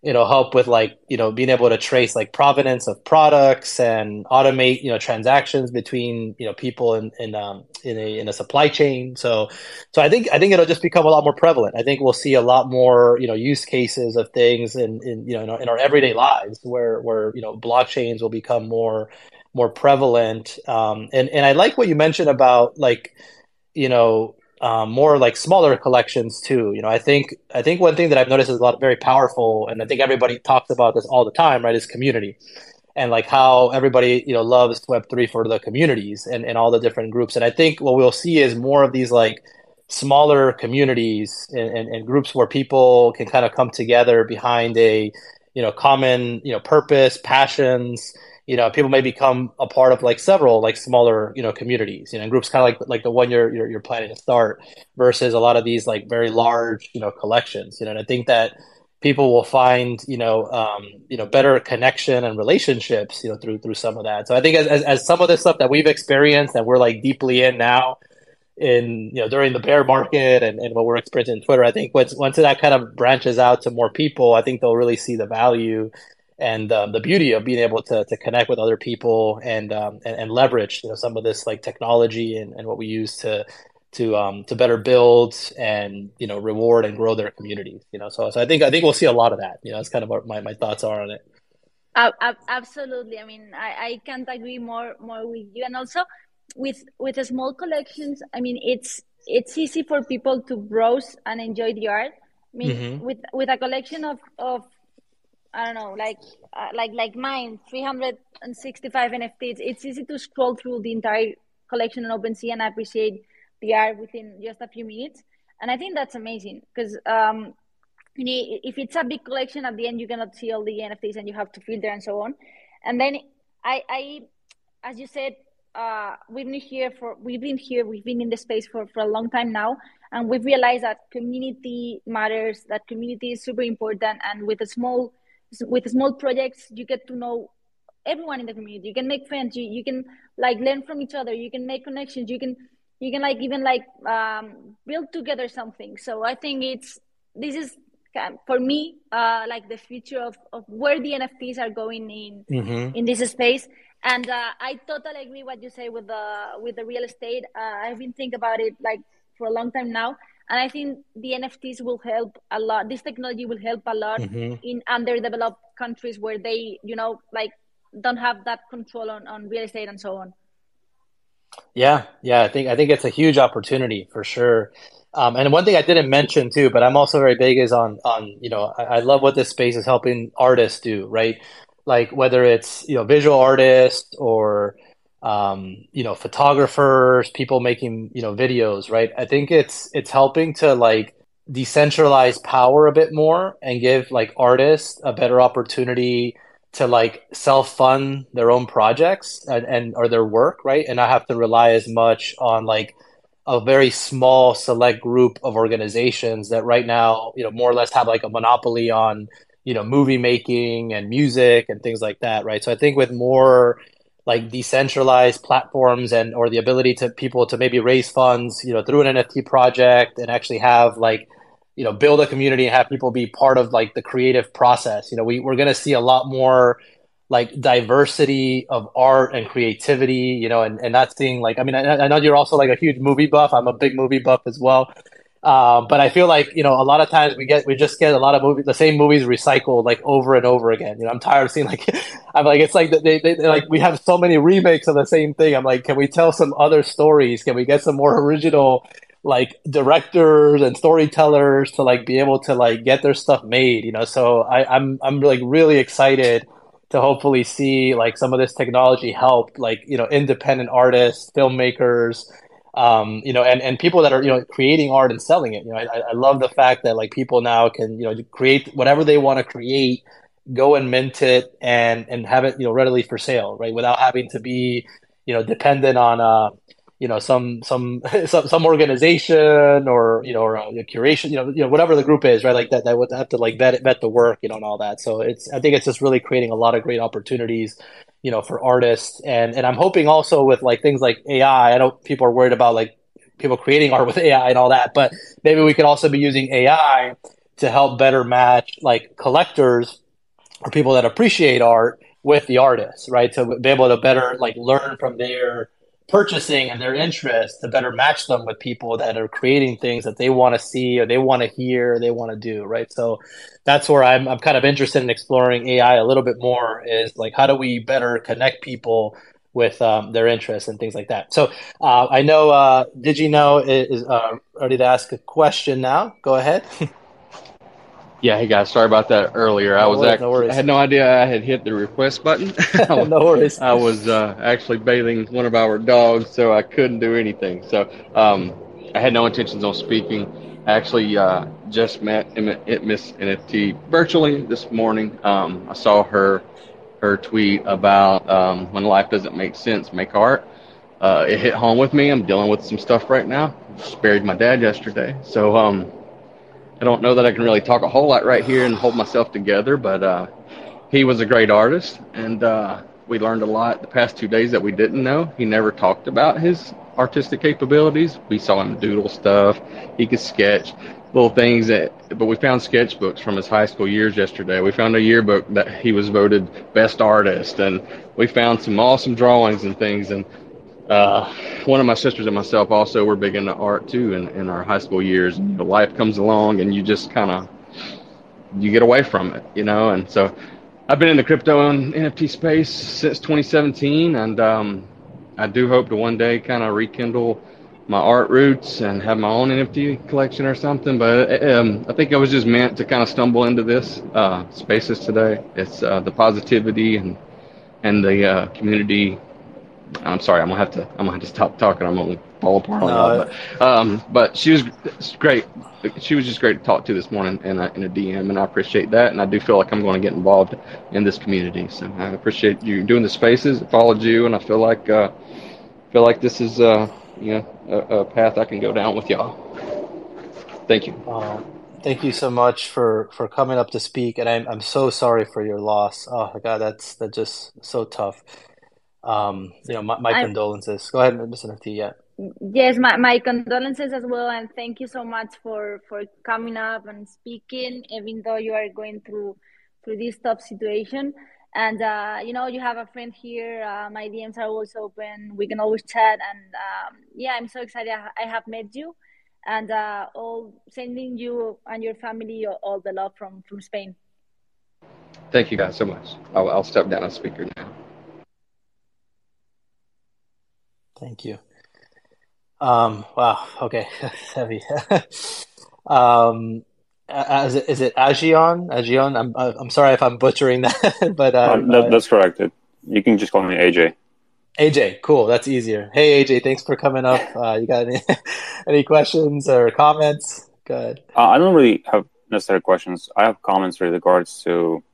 it'll help with like you know being able to trace like provenance of products and automate you know transactions between you know people in in um, in a in a supply chain. So so I think I think it'll just become a lot more prevalent. I think we'll see a lot more you know use cases of things in, in you know in our, in our everyday lives where where you know blockchains will become more more prevalent. Um, and and I like what you mentioned about like you know um, more like smaller collections too. You know, I think I think one thing that I've noticed is a lot very powerful, and I think everybody talks about this all the time, right? Is community, and like how everybody you know loves Web three for the communities and and all the different groups. And I think what we'll see is more of these like smaller communities and, and, and groups where people can kind of come together behind a you know common you know purpose, passions you know people may become a part of like several like smaller you know communities you know groups kind of like like the one you're, you're, you're planning to start versus a lot of these like very large you know collections you know and i think that people will find you know um, you know better connection and relationships you know through through some of that. So i think as, as, as some of the stuff that we've experienced and we're like deeply in now in you know during the bear market and, and what we're experiencing in twitter i think once once that kind of branches out to more people i think they'll really see the value and um, the beauty of being able to, to connect with other people and, um, and, and leverage you know some of this like technology and, and what we use to to um, to better build and you know reward and grow their communities you know? So so I think I think we'll see a lot of that. You know that's kind of what my, my thoughts are on it. Uh, absolutely. I mean I, I can't agree more more with you. And also with with the small collections I mean it's it's easy for people to browse and enjoy the art. I mean mm-hmm. with with a collection of of I don't know, like uh, like like mine, 365 NFTs. It's easy to scroll through the entire collection on OpenSea and appreciate the art within just a few minutes. And I think that's amazing because um, you know, if it's a big collection, at the end you cannot see all the NFTs and you have to filter and so on. And then I, I as you said, uh, we've been here for we've been here we've been in the space for, for a long time now and we've realized that community matters that community is super important and with a small with small projects you get to know everyone in the community. You can make friends. You, you can like learn from each other. You can make connections. You can you can like even like um, build together something. So i think it's this is for me uh, like the future of, of where the nfts are going in mm-hmm. in this space. And uh, i totally agree what you say with the with the real estate. Uh, i've been thinking about it like for a long time now and i think the nfts will help a lot this technology will help a lot mm-hmm. in underdeveloped countries where they you know like don't have that control on, on real estate and so on yeah yeah i think i think it's a huge opportunity for sure um, and one thing I didn't mention too, but I'm also very big is on on you know I, I love what this space is helping artists do, right? Like whether it's you know visual artists or um, you know photographers, people making you know videos, right? I think it's it's helping to like decentralize power a bit more and give like artists a better opportunity to like self fund their own projects and, and or their work, right? And not have to rely as much on like a very small select group of organizations that right now, you know, more or less have like a monopoly on, you know, movie making and music and things like that, right? So I think with more like decentralized platforms and or the ability to people to maybe raise funds, you know, through an NFT project and actually have like, you know, build a community and have people be part of like the creative process. You know, we, we're gonna see a lot more like diversity of art and creativity, you know, and, and not seeing like, I mean, I, I know you're also like a huge movie buff. I'm a big movie buff as well. Um, but I feel like you know a lot of times we get we just get a lot of movies the same movies recycled like over and over again. You know I'm tired of seeing like *laughs* I'm like it's like they, they like we have so many remakes of the same thing. I'm like can we tell some other stories? Can we get some more original like directors and storytellers to like be able to like get their stuff made? You know so I, I'm I'm like really excited to hopefully see like some of this technology help like you know independent artists filmmakers um, you know and, and people that are you know creating art and selling it you know I, I love the fact that like people now can you know create whatever they want to create go and mint it and and have it you know readily for sale right without having to be you know dependent on uh you know some some some, some organization or you know or a, curation you know you know whatever the group is right like that that would have to like vet vet the work you know and all that so it's i think it's just really creating a lot of great opportunities you know for artists. And and i'm hoping also with like things like ai i know people are worried about like people creating art with *laughs* ai and all that but maybe we could also be using ai to help better match like collectors or people that appreciate art with the artists right? To be able to better like learn from their purchasing and their interest to better match them with people that are creating things that they want to see or they want to hear or they want to do right? So that's where I'm, I'm kind of interested in exploring ai a little bit more is like how do we better connect people with um, their interests and things like that so uh, i know uh, did you know is uh, ready to ask a question now go ahead *laughs* Yeah, hey guys, sorry about that earlier. No I was worries, actually, no I had no idea I had hit the request button. *laughs* *laughs* no worries. I was uh, actually bathing one of our dogs, so I couldn't do anything. So um, I had no intentions on speaking. Actually uh, just met Miss NFT virtually this morning. Um, I saw her her tweet about um, when life doesn't make sense, make art. Uh, it hit home with me. I'm dealing with some stuff right now. Just buried my dad yesterday, so um, I don't know that I can really talk a whole lot right here and hold myself together, but uh, he was a great artist, and uh, we learned a lot the past two days that we didn't know. He never talked about his artistic capabilities. We saw him doodle stuff. He could sketch little things that, but we found sketchbooks from his high school years yesterday. We found a yearbook that he was voted best artist, and we found some awesome drawings and things. And uh, one of my sisters and myself also were big into art too in, in our high school years. Know, life comes along and you just kind of you get away from it, you know. And so I've been in the crypto and NFT space since 2017, and um, I do hope to one day kind of rekindle my art roots and have my own NFT collection or something. But um, I think I was just meant to kind of stumble into this uh, spaces today. It's uh, the positivity and and the uh, community I'm sorry, I'm gonna have to. I'm gonna have to stop talking. I'm gonna fall apart. No, but, um, but she was great. She was just great to talk to this morning in a, in a DM, and I appreciate that. And I do feel like I'm going to get involved in this community. So I appreciate you doing the spaces. I followed you, and I feel like uh, feel like this is uh, you know a, a path I can go down with y'all. Thank you. Uh, thank you so much for, for coming up to speak, and I'm I'm so sorry for your loss. Oh my God, that's that's just so tough. Um, you know, my, my condolences. Go ahead, Miss NFT. Yeah. Yes, my, my condolences as well, and thank you so much for for coming up and speaking, even though you are going through through this tough situation. And uh, you know, you have a friend here. Uh, my DMs are always open. We can always chat. And um, yeah, I'm so excited. I have met you, and uh, all sending you and your family all the love from from Spain. Thank you guys so much. I'll, I'll step down as speaker now. Thank you. Um, wow. Okay. *laughs* Heavy. *laughs* um, is it Agion? Agion? I'm I'm sorry if I'm butchering that, *laughs* but uh, um, that, that's correct. You can just call me AJ. AJ, cool. That's easier. Hey AJ, thanks for coming up. Uh, you got any any questions or comments? Good. Uh, I don't really have necessary questions. I have comments with regards to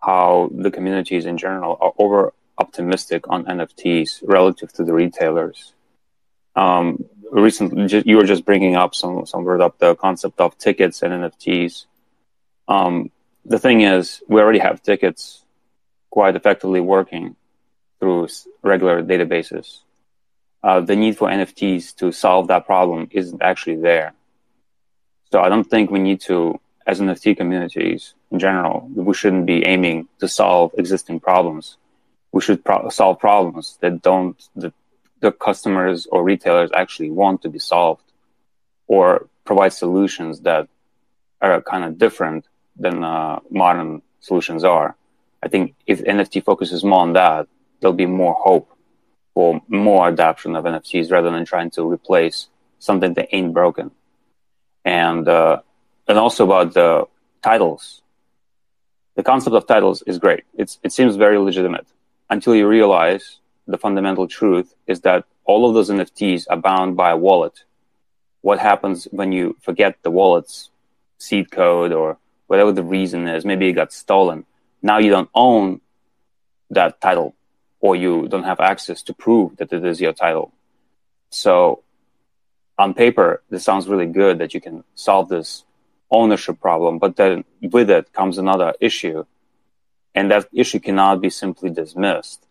how the communities in general are over optimistic on NFTs relative to the retailers. Um, recently you were just bringing up some some word up the concept of tickets and NFTs. Um, the thing is, we already have tickets quite effectively working through regular databases. Uh, the need for NFTs to solve that problem isn't actually there. So I don't think we need to, as NFT communities in general, we shouldn't be aiming to solve existing problems. We should pro- solve problems that don't that the customers or retailers actually want to be solved or provide solutions that are kind of different than uh, modern solutions are. I think if NFT focuses more on that, there'll be more hope for more adoption of NFTs rather than trying to replace something that ain't broken. And uh, and also about the titles. The concept of titles is great. It's it seems very legitimate until you realize the fundamental truth is that all of those NFTs are bound by a wallet. What happens when you forget the wallet's seed code or whatever the reason is? Maybe it got stolen. Now you don't own that title or you don't have access to prove that it is your title. So on paper, this sounds really good that you can solve this ownership problem, but then with it comes another issue. And that issue cannot be simply dismissed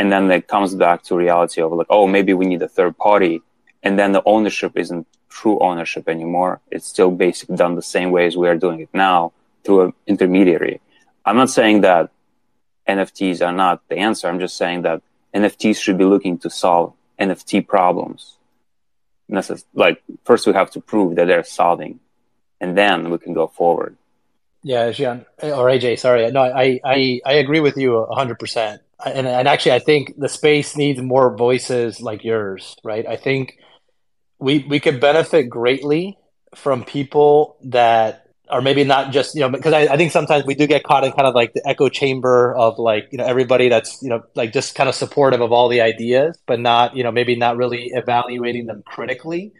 and then it comes back to reality of like oh maybe we need a third party. And then the ownership isn't true ownership anymore. It's still basically done the same way as we are doing it now through an intermediary. I'm not saying that nfts are not the answer. I'm just saying that nfts should be looking to solve nft problems. Like first we have to prove that they're solving and then we can go forward. Yeah, Jean or AJ, sorry. No, I, I, I agree with you hundred percent. And, and actually, I think the space needs more voices like yours, right? I think we we could benefit greatly from people that are maybe not just you know because I, I think sometimes we do get caught in kind of like the echo chamber of like you know everybody that's you know like just kind of supportive of all the ideas, but not you know maybe not really evaluating them critically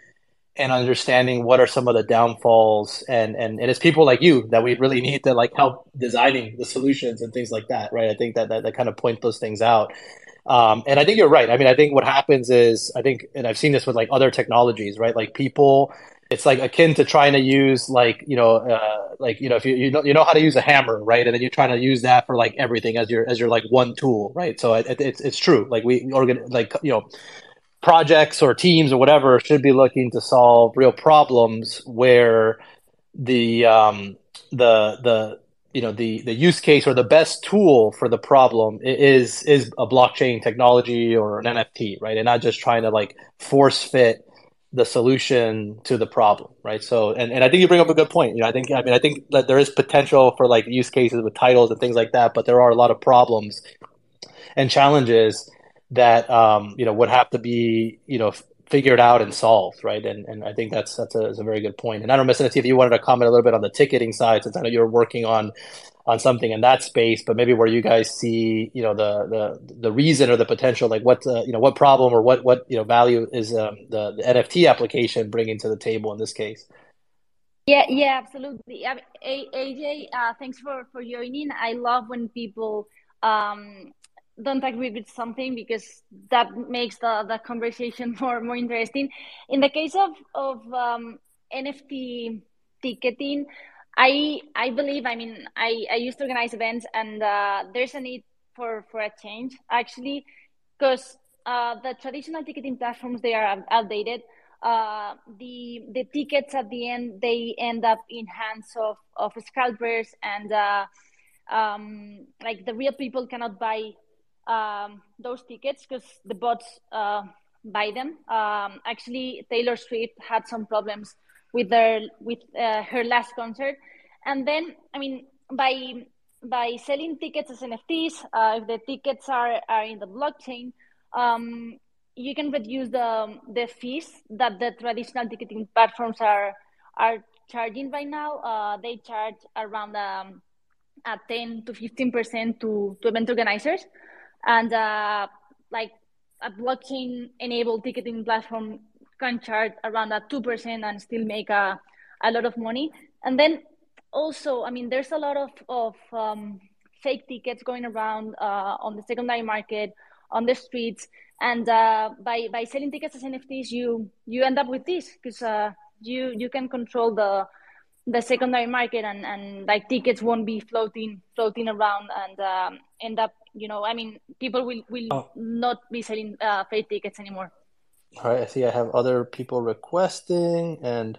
and understanding what are some of the downfalls and, and and it's people like you that we really need to like help designing the solutions and things like that right? I think that that, that kind of point those things out. Um, and i think you're right. I mean i think what happens is i think and i've seen this with like other technologies right? Like people it's like akin to trying to use like you know uh, like you know if you you know you know how to use a hammer right? And then you're trying to use that for like everything as your as your like one tool right? So it, it's it's true. Like we organ like you know projects or teams or whatever should be looking to solve real problems where the um, the the you know the the use case or the best tool for the problem is is a blockchain technology or an NFT, right? And not just trying to like force fit the solution to the problem, right? So, and, and I think you bring up a good point. You know, I think I mean I think that there is potential for like use cases with titles and things like that, but there are a lot of problems and challenges that um, you know would have to be you know figured out and solved, right? And and I think that's that's a, that's a very good point. And I don't Miss if you wanted to comment a little bit on the ticketing side, since I know you're working on on something in that space, but maybe where you guys see you know the the the reason or the potential, like what uh, you know what problem or what what you know value is um, the, the NFT application bringing to the table in this case. Yeah, yeah, absolutely. AJ, uh, thanks for for joining. I love when people um, don't agree with something because that makes the, the conversation *laughs* more more interesting. In the case of of um, NFT ticketing, I I believe I mean I, I used to organize events and uh, there's a need for for a change actually because uh, the traditional ticketing platforms they are outdated. Uh, the the tickets at the end they end up in hands of of scalpers and uh, um, like the real people cannot buy um, those tickets because the bots uh, buy them. Um, actually, Taylor Swift had some problems with their with uh, her last concert, and then I mean by by selling tickets as NFTs, uh, if the tickets are are in the blockchain, um, you can reduce the the fees that the traditional ticketing platforms are are charging right now. Uh, they charge around um, a 10 to 15 percent to to event organizers and uh, like a blockchain enabled ticketing platform can charge around that 2% and still make a, a lot of money. And then also i mean there's a lot of, of um, fake tickets going around uh, on the secondary market on the streets. And uh, by by selling tickets as nfts you you end up with this because uh, you you can control the the secondary market and, and like tickets won't be floating floating around and um, end up you know i mean people will will oh. not be selling uh, fake tickets anymore. All right i see. I have other people requesting and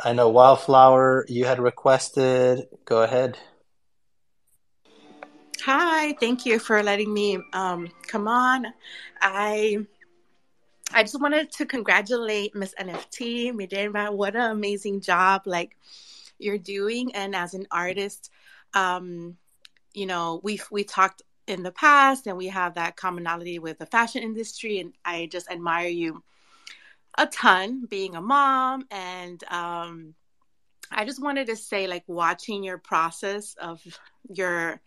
i know wildflower you had requested. Go ahead. Hi thank you for letting me um, come on. I I just wanted to congratulate Miss NFT, Minerva. What an amazing job like you're doing. And as an artist, um, you know, we've we talked in the past and we have that commonality with the fashion industry and I just admire you a ton being a mom and um I just wanted to say like watching your process of your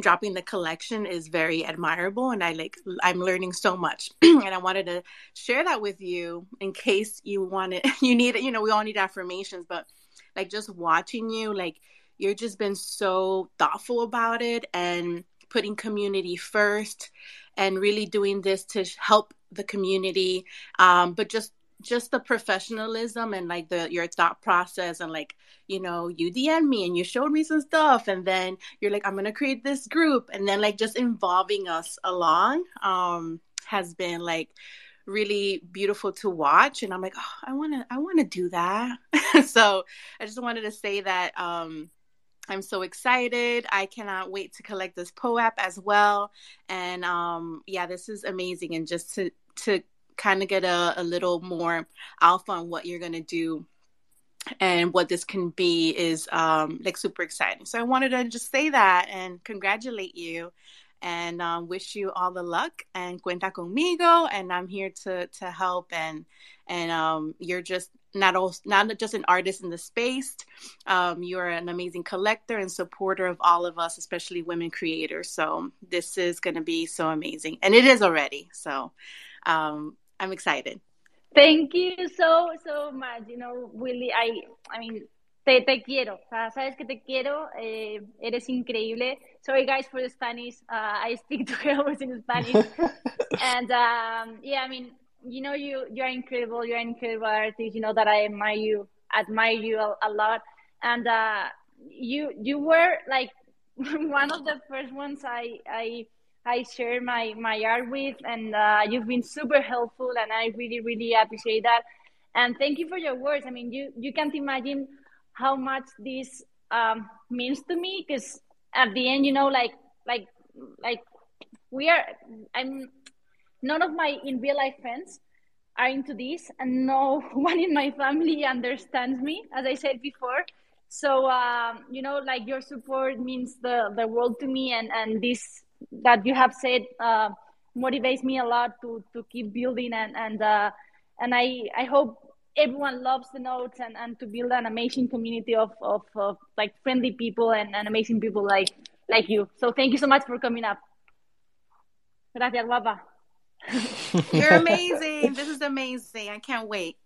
dropping the collection is very admirable and i like i'm learning so much *clears throat* and i wanted to share that with you in case you wanted *laughs* you need it. you know we all need affirmations but like just watching you like you've just been so thoughtful about it and putting community first and really doing this to help the community um, but just just the professionalism and like the your thought process and like you know you dm me and you showed me some stuff and then you're like i'm gonna create this group and then like just involving us along um has been like really beautiful to watch and i'm like oh, i want to i want to do that *laughs* so i just wanted to say that um I'm so excited. I cannot wait to collect this POAP as well. And um, yeah, this is amazing. And just to to kind of get a, a little more alpha on what you're going to do and what this can be is um, like super exciting. So I wanted to just say that and congratulate you and um, wish you all the luck and cuenta conmigo. And I'm here to to help and and um, you're just not not just an artist in the space. Um, you're an amazing collector and supporter of all of us, especially women creators. So this is going to be so amazing, and it is already. So um, I'm excited. Thank you so, so much. You know, Willy, I, I mean, te, te quiero. O sea, sabes que te quiero. Eh, eres increíble. Sorry, guys, for the Spanish. Uh, I speak *laughs* to her always in Spanish. *laughs* and um, yeah, I mean, you know, you you're incredible. You're an incredible artist. You know that I admire you, admire you a, a lot. And uh, you you were like *laughs* one of the first ones I I I share my my art with, and uh, you've been super helpful, and I really really appreciate that. And thank you for your words. I mean, you you can't imagine how much this um, means to me because at the end, you know, like like like we are. I'm none of my in real life friends are into this, and no *laughs* one in my family understands me, as I said before. So um, you know, like your support means the the world to me, and and this that you have said uh, motivates me a lot to to keep building and and uh, and I I hope everyone loves the notes and, and to build an amazing community of, of, of like friendly people and, and amazing people like like you. So thank you so much for coming up. Gracias, guapa. You're *laughs* amazing. this is amazing. I can't wait.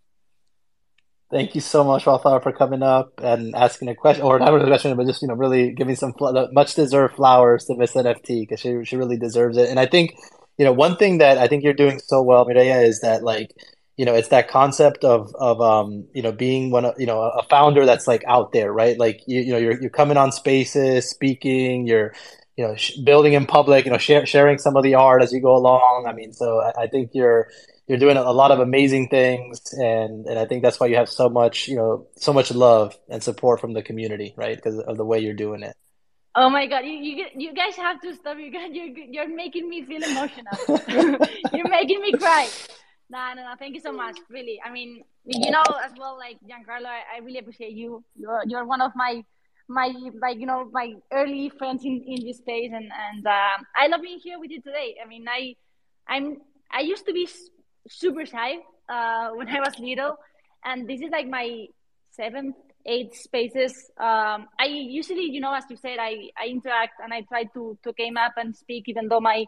Thank you so much, Wildflower, for coming up and asking a question, or not a question, but just you know, really giving some much deserved flowers to Miss NFT because she she really deserves it. And I think you know one thing that I think you're doing so well, Mireya, is that like you know it's that concept of of um you know being one of you know a founder that's like out there, right? Like you you know you're you're coming on spaces, speaking, you're you know sh- building in public, you know sharing some of the art as you go along. I mean, so I, I think you're you're doing a lot of amazing things and and I think that's why you have so much you know so much love and support from the community right? Because of the way you're doing it. Oh my god you you, you guys have to stop. You guys you're, you're making me feel emotional. *laughs* You're making me cry. No no no thank you so much really. I mean you know as well like Giancarlo I, I really appreciate you. You're you're one of my my like you know my early friends in, in this space and and uh, I love being here with you today. I mean I I'm I used to be super shy uh, when I was little, and this is like my seventh, eighth spaces. Um, I usually, you know, as you said, I, I interact and I try to to came up and speak, even though my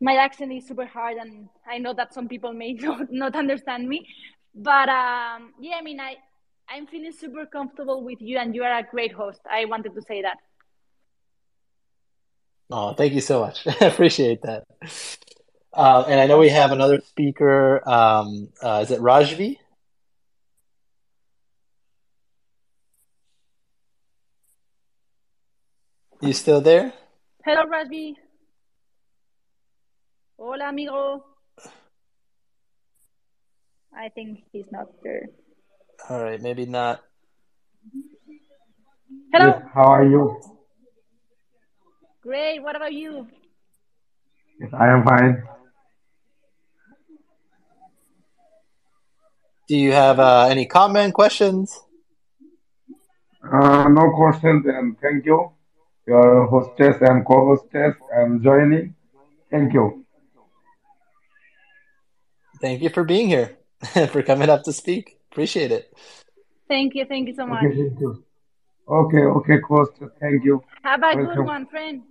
my accent is super hard, and I know that some people may *laughs* not, not understand me. But um, yeah, I mean, I I'm feeling super comfortable with you, and you are a great host. I wanted to say that. Oh, thank you so much. *laughs* I appreciate that. Uh, and I know we have another speaker. Um, uh, is it Rajvi? You still there? Hello, Rajvi. Hola, amigo. I think he's not there. All right, maybe not. Hello. Yes, how are you? Great. What about you? Yes, I am fine. Do you have uh, any comment, questions? Uh, no questions, and thank you, your hostess and co-hostess, and joining. Thank you. Thank you for being here, *laughs* for coming up to speak. Appreciate it. Thank you. Thank you so much. Okay, thank you. Okay, okay, co-hostess, thank you. Have a good one, friend.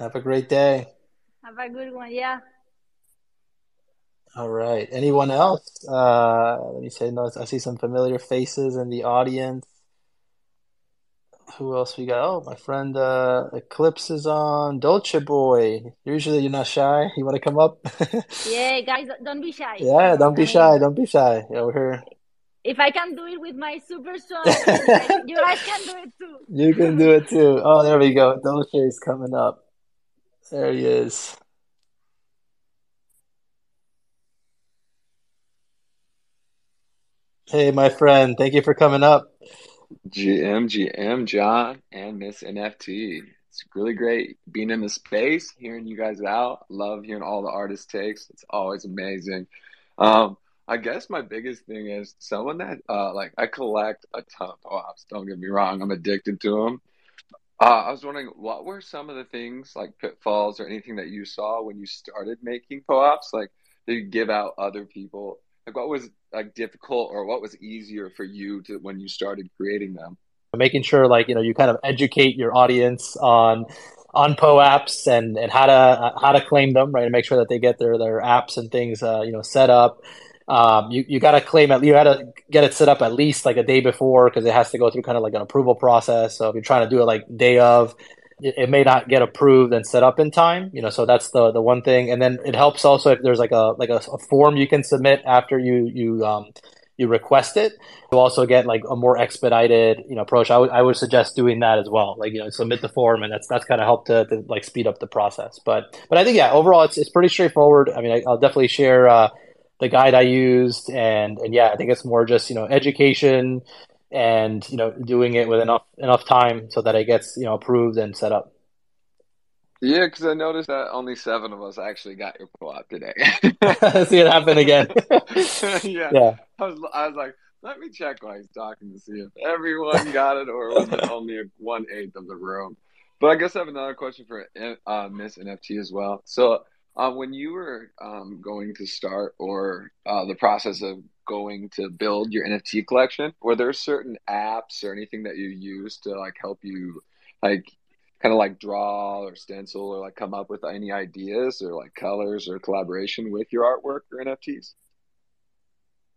Have a great day. Have a good one. Yeah. All right. Anyone else? Uh, let me say no. I see some familiar faces in the audience. Who else we got? Oh, my friend uh, Eclipse is on. Dolce Boy. Usually you're not shy. You want to come up? *laughs* Yeah, guys, don't be shy. yeah, don't be shy. Don't be shy. Yeah, we're here. if I can do it with my super song, you *laughs* you guys can do it too. You can do it too. Oh, there we go. Dolce is coming up. There he is. Hey, my friend. Thank you for coming up. GM, GM, John, and Miss NFT. It's really great being in the space, hearing you guys out. Love hearing all the artist takes. It's always amazing. Um, I guess my biggest thing is someone that uh, like I collect a ton of POAPs. Don't get me wrong, I'm addicted to them. Uh, I was wondering what were some of the things like pitfalls or anything that you saw when you started making POAPs? Like, did you give out other people? Like, what was like difficult or what was easier for you to when you started creating them? making sure like you know you kind of educate your audience on on POAPs and and how to uh, how to claim them right? And make sure that they get their their apps and things uh, you know set up. Um, you you got to claim it you got to get it set up at least like a day before because it has to go through kind of like an approval process. So if you're trying to do it like day of it, may not get approved and set up in time you know so that's the the one thing. And then it helps also if there's like a like a, a form you can submit after you you um you request it to also get like a more expedited you know approach. I would I would suggest doing that as well. Like you know submit the form and that's that's kind of helped to, to like speed up the process. But but I think yeah overall it's, it's pretty straightforward. I mean I, I'll definitely share uh, the guide I used and and yeah I think it's more just you know education and you know doing it with enough enough time so that it gets you know approved and set up Yeah, because I noticed that only seven of us actually got your POAP today. *laughs* *laughs* see it happen again *laughs* yeah, yeah I was I was like, let me check while he's talking to see if everyone got it or was it only one eighth of the room. But I guess I have another question for uh, Miss NFT as well. So, uh, when you were um, going to start or uh, the process of going to build your NFT collection, were there certain apps or anything that you use to like help you like kind of like draw or stencil or like come up with any ideas or like colors or collaboration with your artwork or NFTs?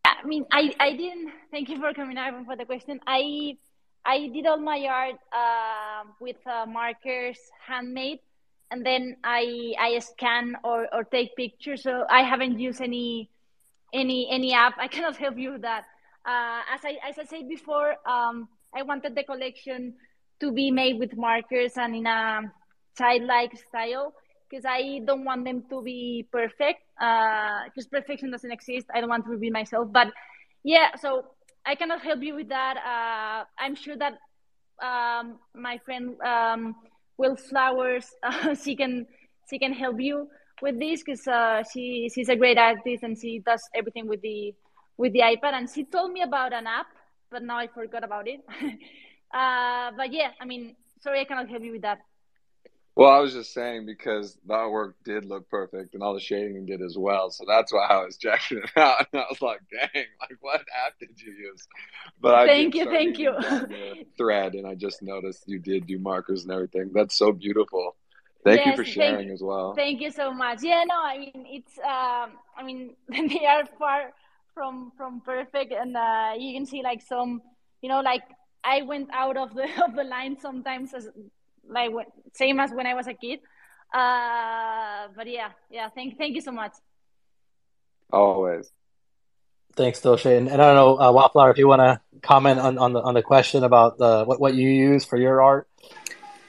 I mean, I, I didn't. Thank you for coming over for the question. I I did all my art uh, with uh, markers, handmade, and then I I scan or, or take pictures. So I haven't used any any any app. I cannot help you with that. Uh, as I as I said before, um, I wanted the collection to be made with markers and in a childlike style because I don't want them to be perfect. Because uh, perfection doesn't exist. I don't want to repeat myself. But yeah, so I cannot help you with that. Uh, I'm sure that um, my friend um, Wildflowers, *laughs* she can she can help you with this because uh, she she's a great artist and she does everything with the with the iPad. And she told me about an app, but now I forgot about it. *laughs* uh, but yeah, I mean, sorry, I cannot help you with that. Well, I was just saying because the artwork did look perfect and all the shading did as well. So that's why I was checking it *laughs* out. And I was like, dang, like what app did you use? But I thank you, thank you. thread and I just noticed you did do markers and everything. That's so beautiful. Thank yes, you for sharing as well. Thank you so much. Yeah, no, I mean it's um I mean *laughs* they are far from from perfect and uh you can see like some you know like I went out of the *laughs* of the line sometimes as like same as when I was a kid. Uh, but yeah, yeah. Thank thank you so much. Always. Thanks, Dolce. And, and I don't know, uh, Wildflower, if you want to comment on, on the on the question about the what, what you use for your art.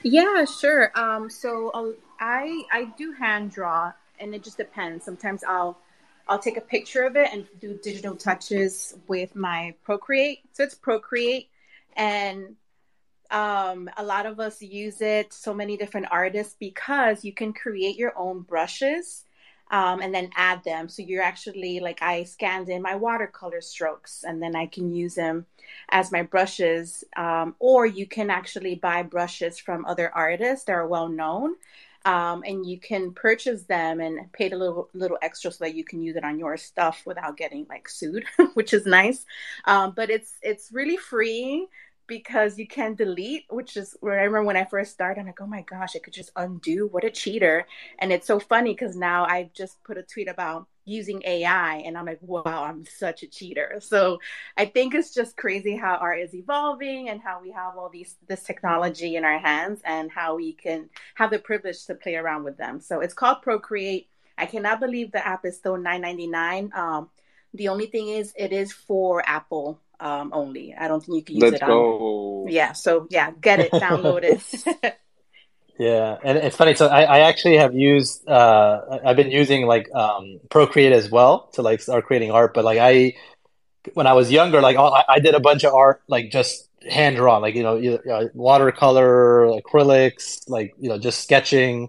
Yeah, sure. Um, so uh, I I do hand draw, and it just depends. Sometimes I'll I'll take a picture of it and do digital touches with my Procreate. So it's Procreate, and um, a lot of us use it, so many different artists, because you can create your own brushes um, and then add them. So you're actually like, I scanned in my watercolor strokes and then I can use them as my brushes. Um, or you can actually buy brushes from other artists that are well known. Um, and you can purchase them and pay a little little extra so that you can use it on your stuff without getting like sued, *laughs* which is nice. Um, but it's it's really freeing because you can delete, which is where I remember when I first started, I'm like, oh my gosh, I could just undo. What a cheater. And it's so funny because now I just put a tweet about using AI and I'm like, wow, I'm such a cheater. So I think it's just crazy how art is evolving and how we have all these this technology in our hands and how we can have the privilege to play around with them. So it's called Procreate. I cannot believe the app is still $9.99. Um, the only thing is it is for Apple um, only. I don't think you can use Let's it go. on. Yeah, so yeah, get it, download it. *laughs* *laughs* yeah, and it's funny. So I, I actually have used. Uh, I've been using like um, Procreate as well to like start creating art. But like I, when I was younger, like I, I did a bunch of art like just hand drawn, like you know, either, watercolor, acrylics, like you know, just sketching.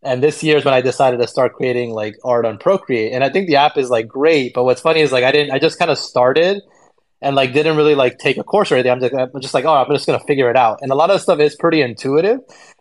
And this year is when I decided to start creating like art on Procreate. And I think the app is like great. But what's funny is like I didn't. I just kind of started and like didn't really like take a course or anything. I'm just, I'm just like, oh, I'm just gonna figure it out. And a lot of stuff is pretty intuitive,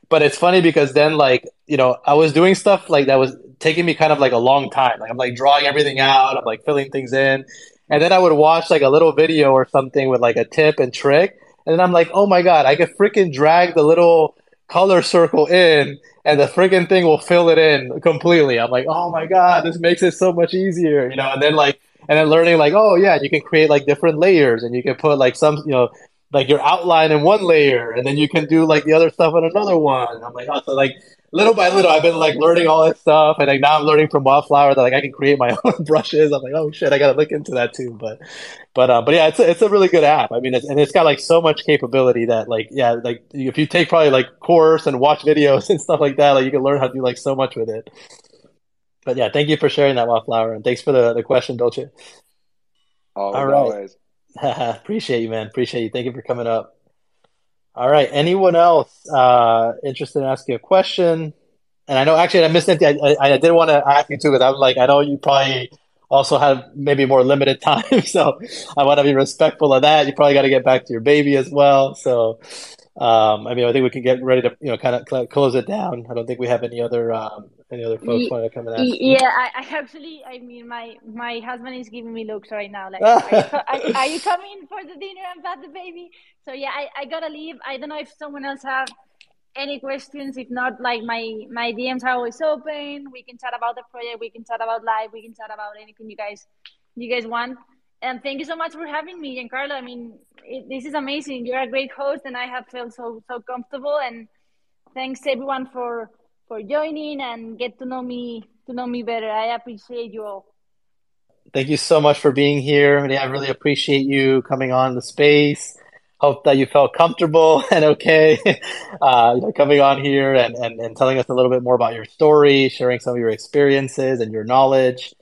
but it's funny because then like you know I was doing stuff like that was taking me kind of like a long time. Like I'm like drawing everything out, I'm like filling things in, and then I would watch like a little video or something with like a tip and trick, and then I'm like, oh my god, I could freaking drag the little color circle in and the freaking thing will fill it in completely. I'm like, oh my god, this makes it so much easier, you know. And then like and then learning like, oh yeah, you can create like different layers, and you can put like some, you know, like your outline in one layer, and then you can do like the other stuff in another one. And I'm like, oh, so like little by little, I've been like learning all this stuff, and like now I'm learning from Wildflower that like I can create my *laughs* own brushes. I'm like, oh shit, I gotta look into that too. But, but, uh, but yeah, it's a, it's a really good app. I mean, it's, and it's got like so much capability that like yeah, like if you take probably like course and watch videos *laughs* and stuff like that, like you can learn how to do like so much with it. But yeah, thank you for sharing that, Wildflower, and thanks for the, the question, Dolce. Always, All right. Always. *laughs* Appreciate you, man. Appreciate you. Thank you for coming up. All right. Anyone else uh, interested in asking a question? And I know actually I missed it. I, I, I did want to ask you too because I'm like I know you probably also have maybe more limited *laughs* time, so I want to be respectful of that. You probably got to get back to your baby as well. So um, I mean, I think we can get ready to you know kind of close it down. I don't think we have any other um, any other folks want to come and ask? Yeah, I, I, actually, I mean, my my husband is giving me looks right now. Like, are, you, are, are, you coming for the dinner and pat the baby? So yeah, I, I gotta leave. I don't know if someone else have any questions. If not, like my my DMs are always open. We can chat about the project. We can chat about life. We can chat about anything you guys you guys want. and thank you so much for having me, and Jancarlo. I mean, it, this is amazing. You're a great host, and I have felt so so comfortable. And thanks everyone for for joining and get to know me to know me better. I appreciate you all. Thank you so much for being here. I really appreciate you coming on the space. Hope that you felt comfortable *laughs* and okay, *laughs* uh, you know, coming on here and, and, and telling us a little bit more about your story, sharing some of your experiences and your knowledge.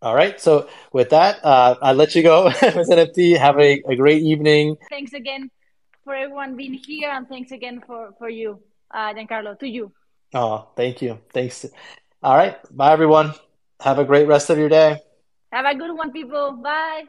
All right. So with that, uh, I'll let you go, *laughs* Miss NFT. Have a, a great evening. Thanks again for everyone being here, and thanks again for for you, uh, Jancarlo. To you. Oh, thank you. Thanks. All right. Bye, everyone. Have a great rest of your day. Have a good one, people. Bye.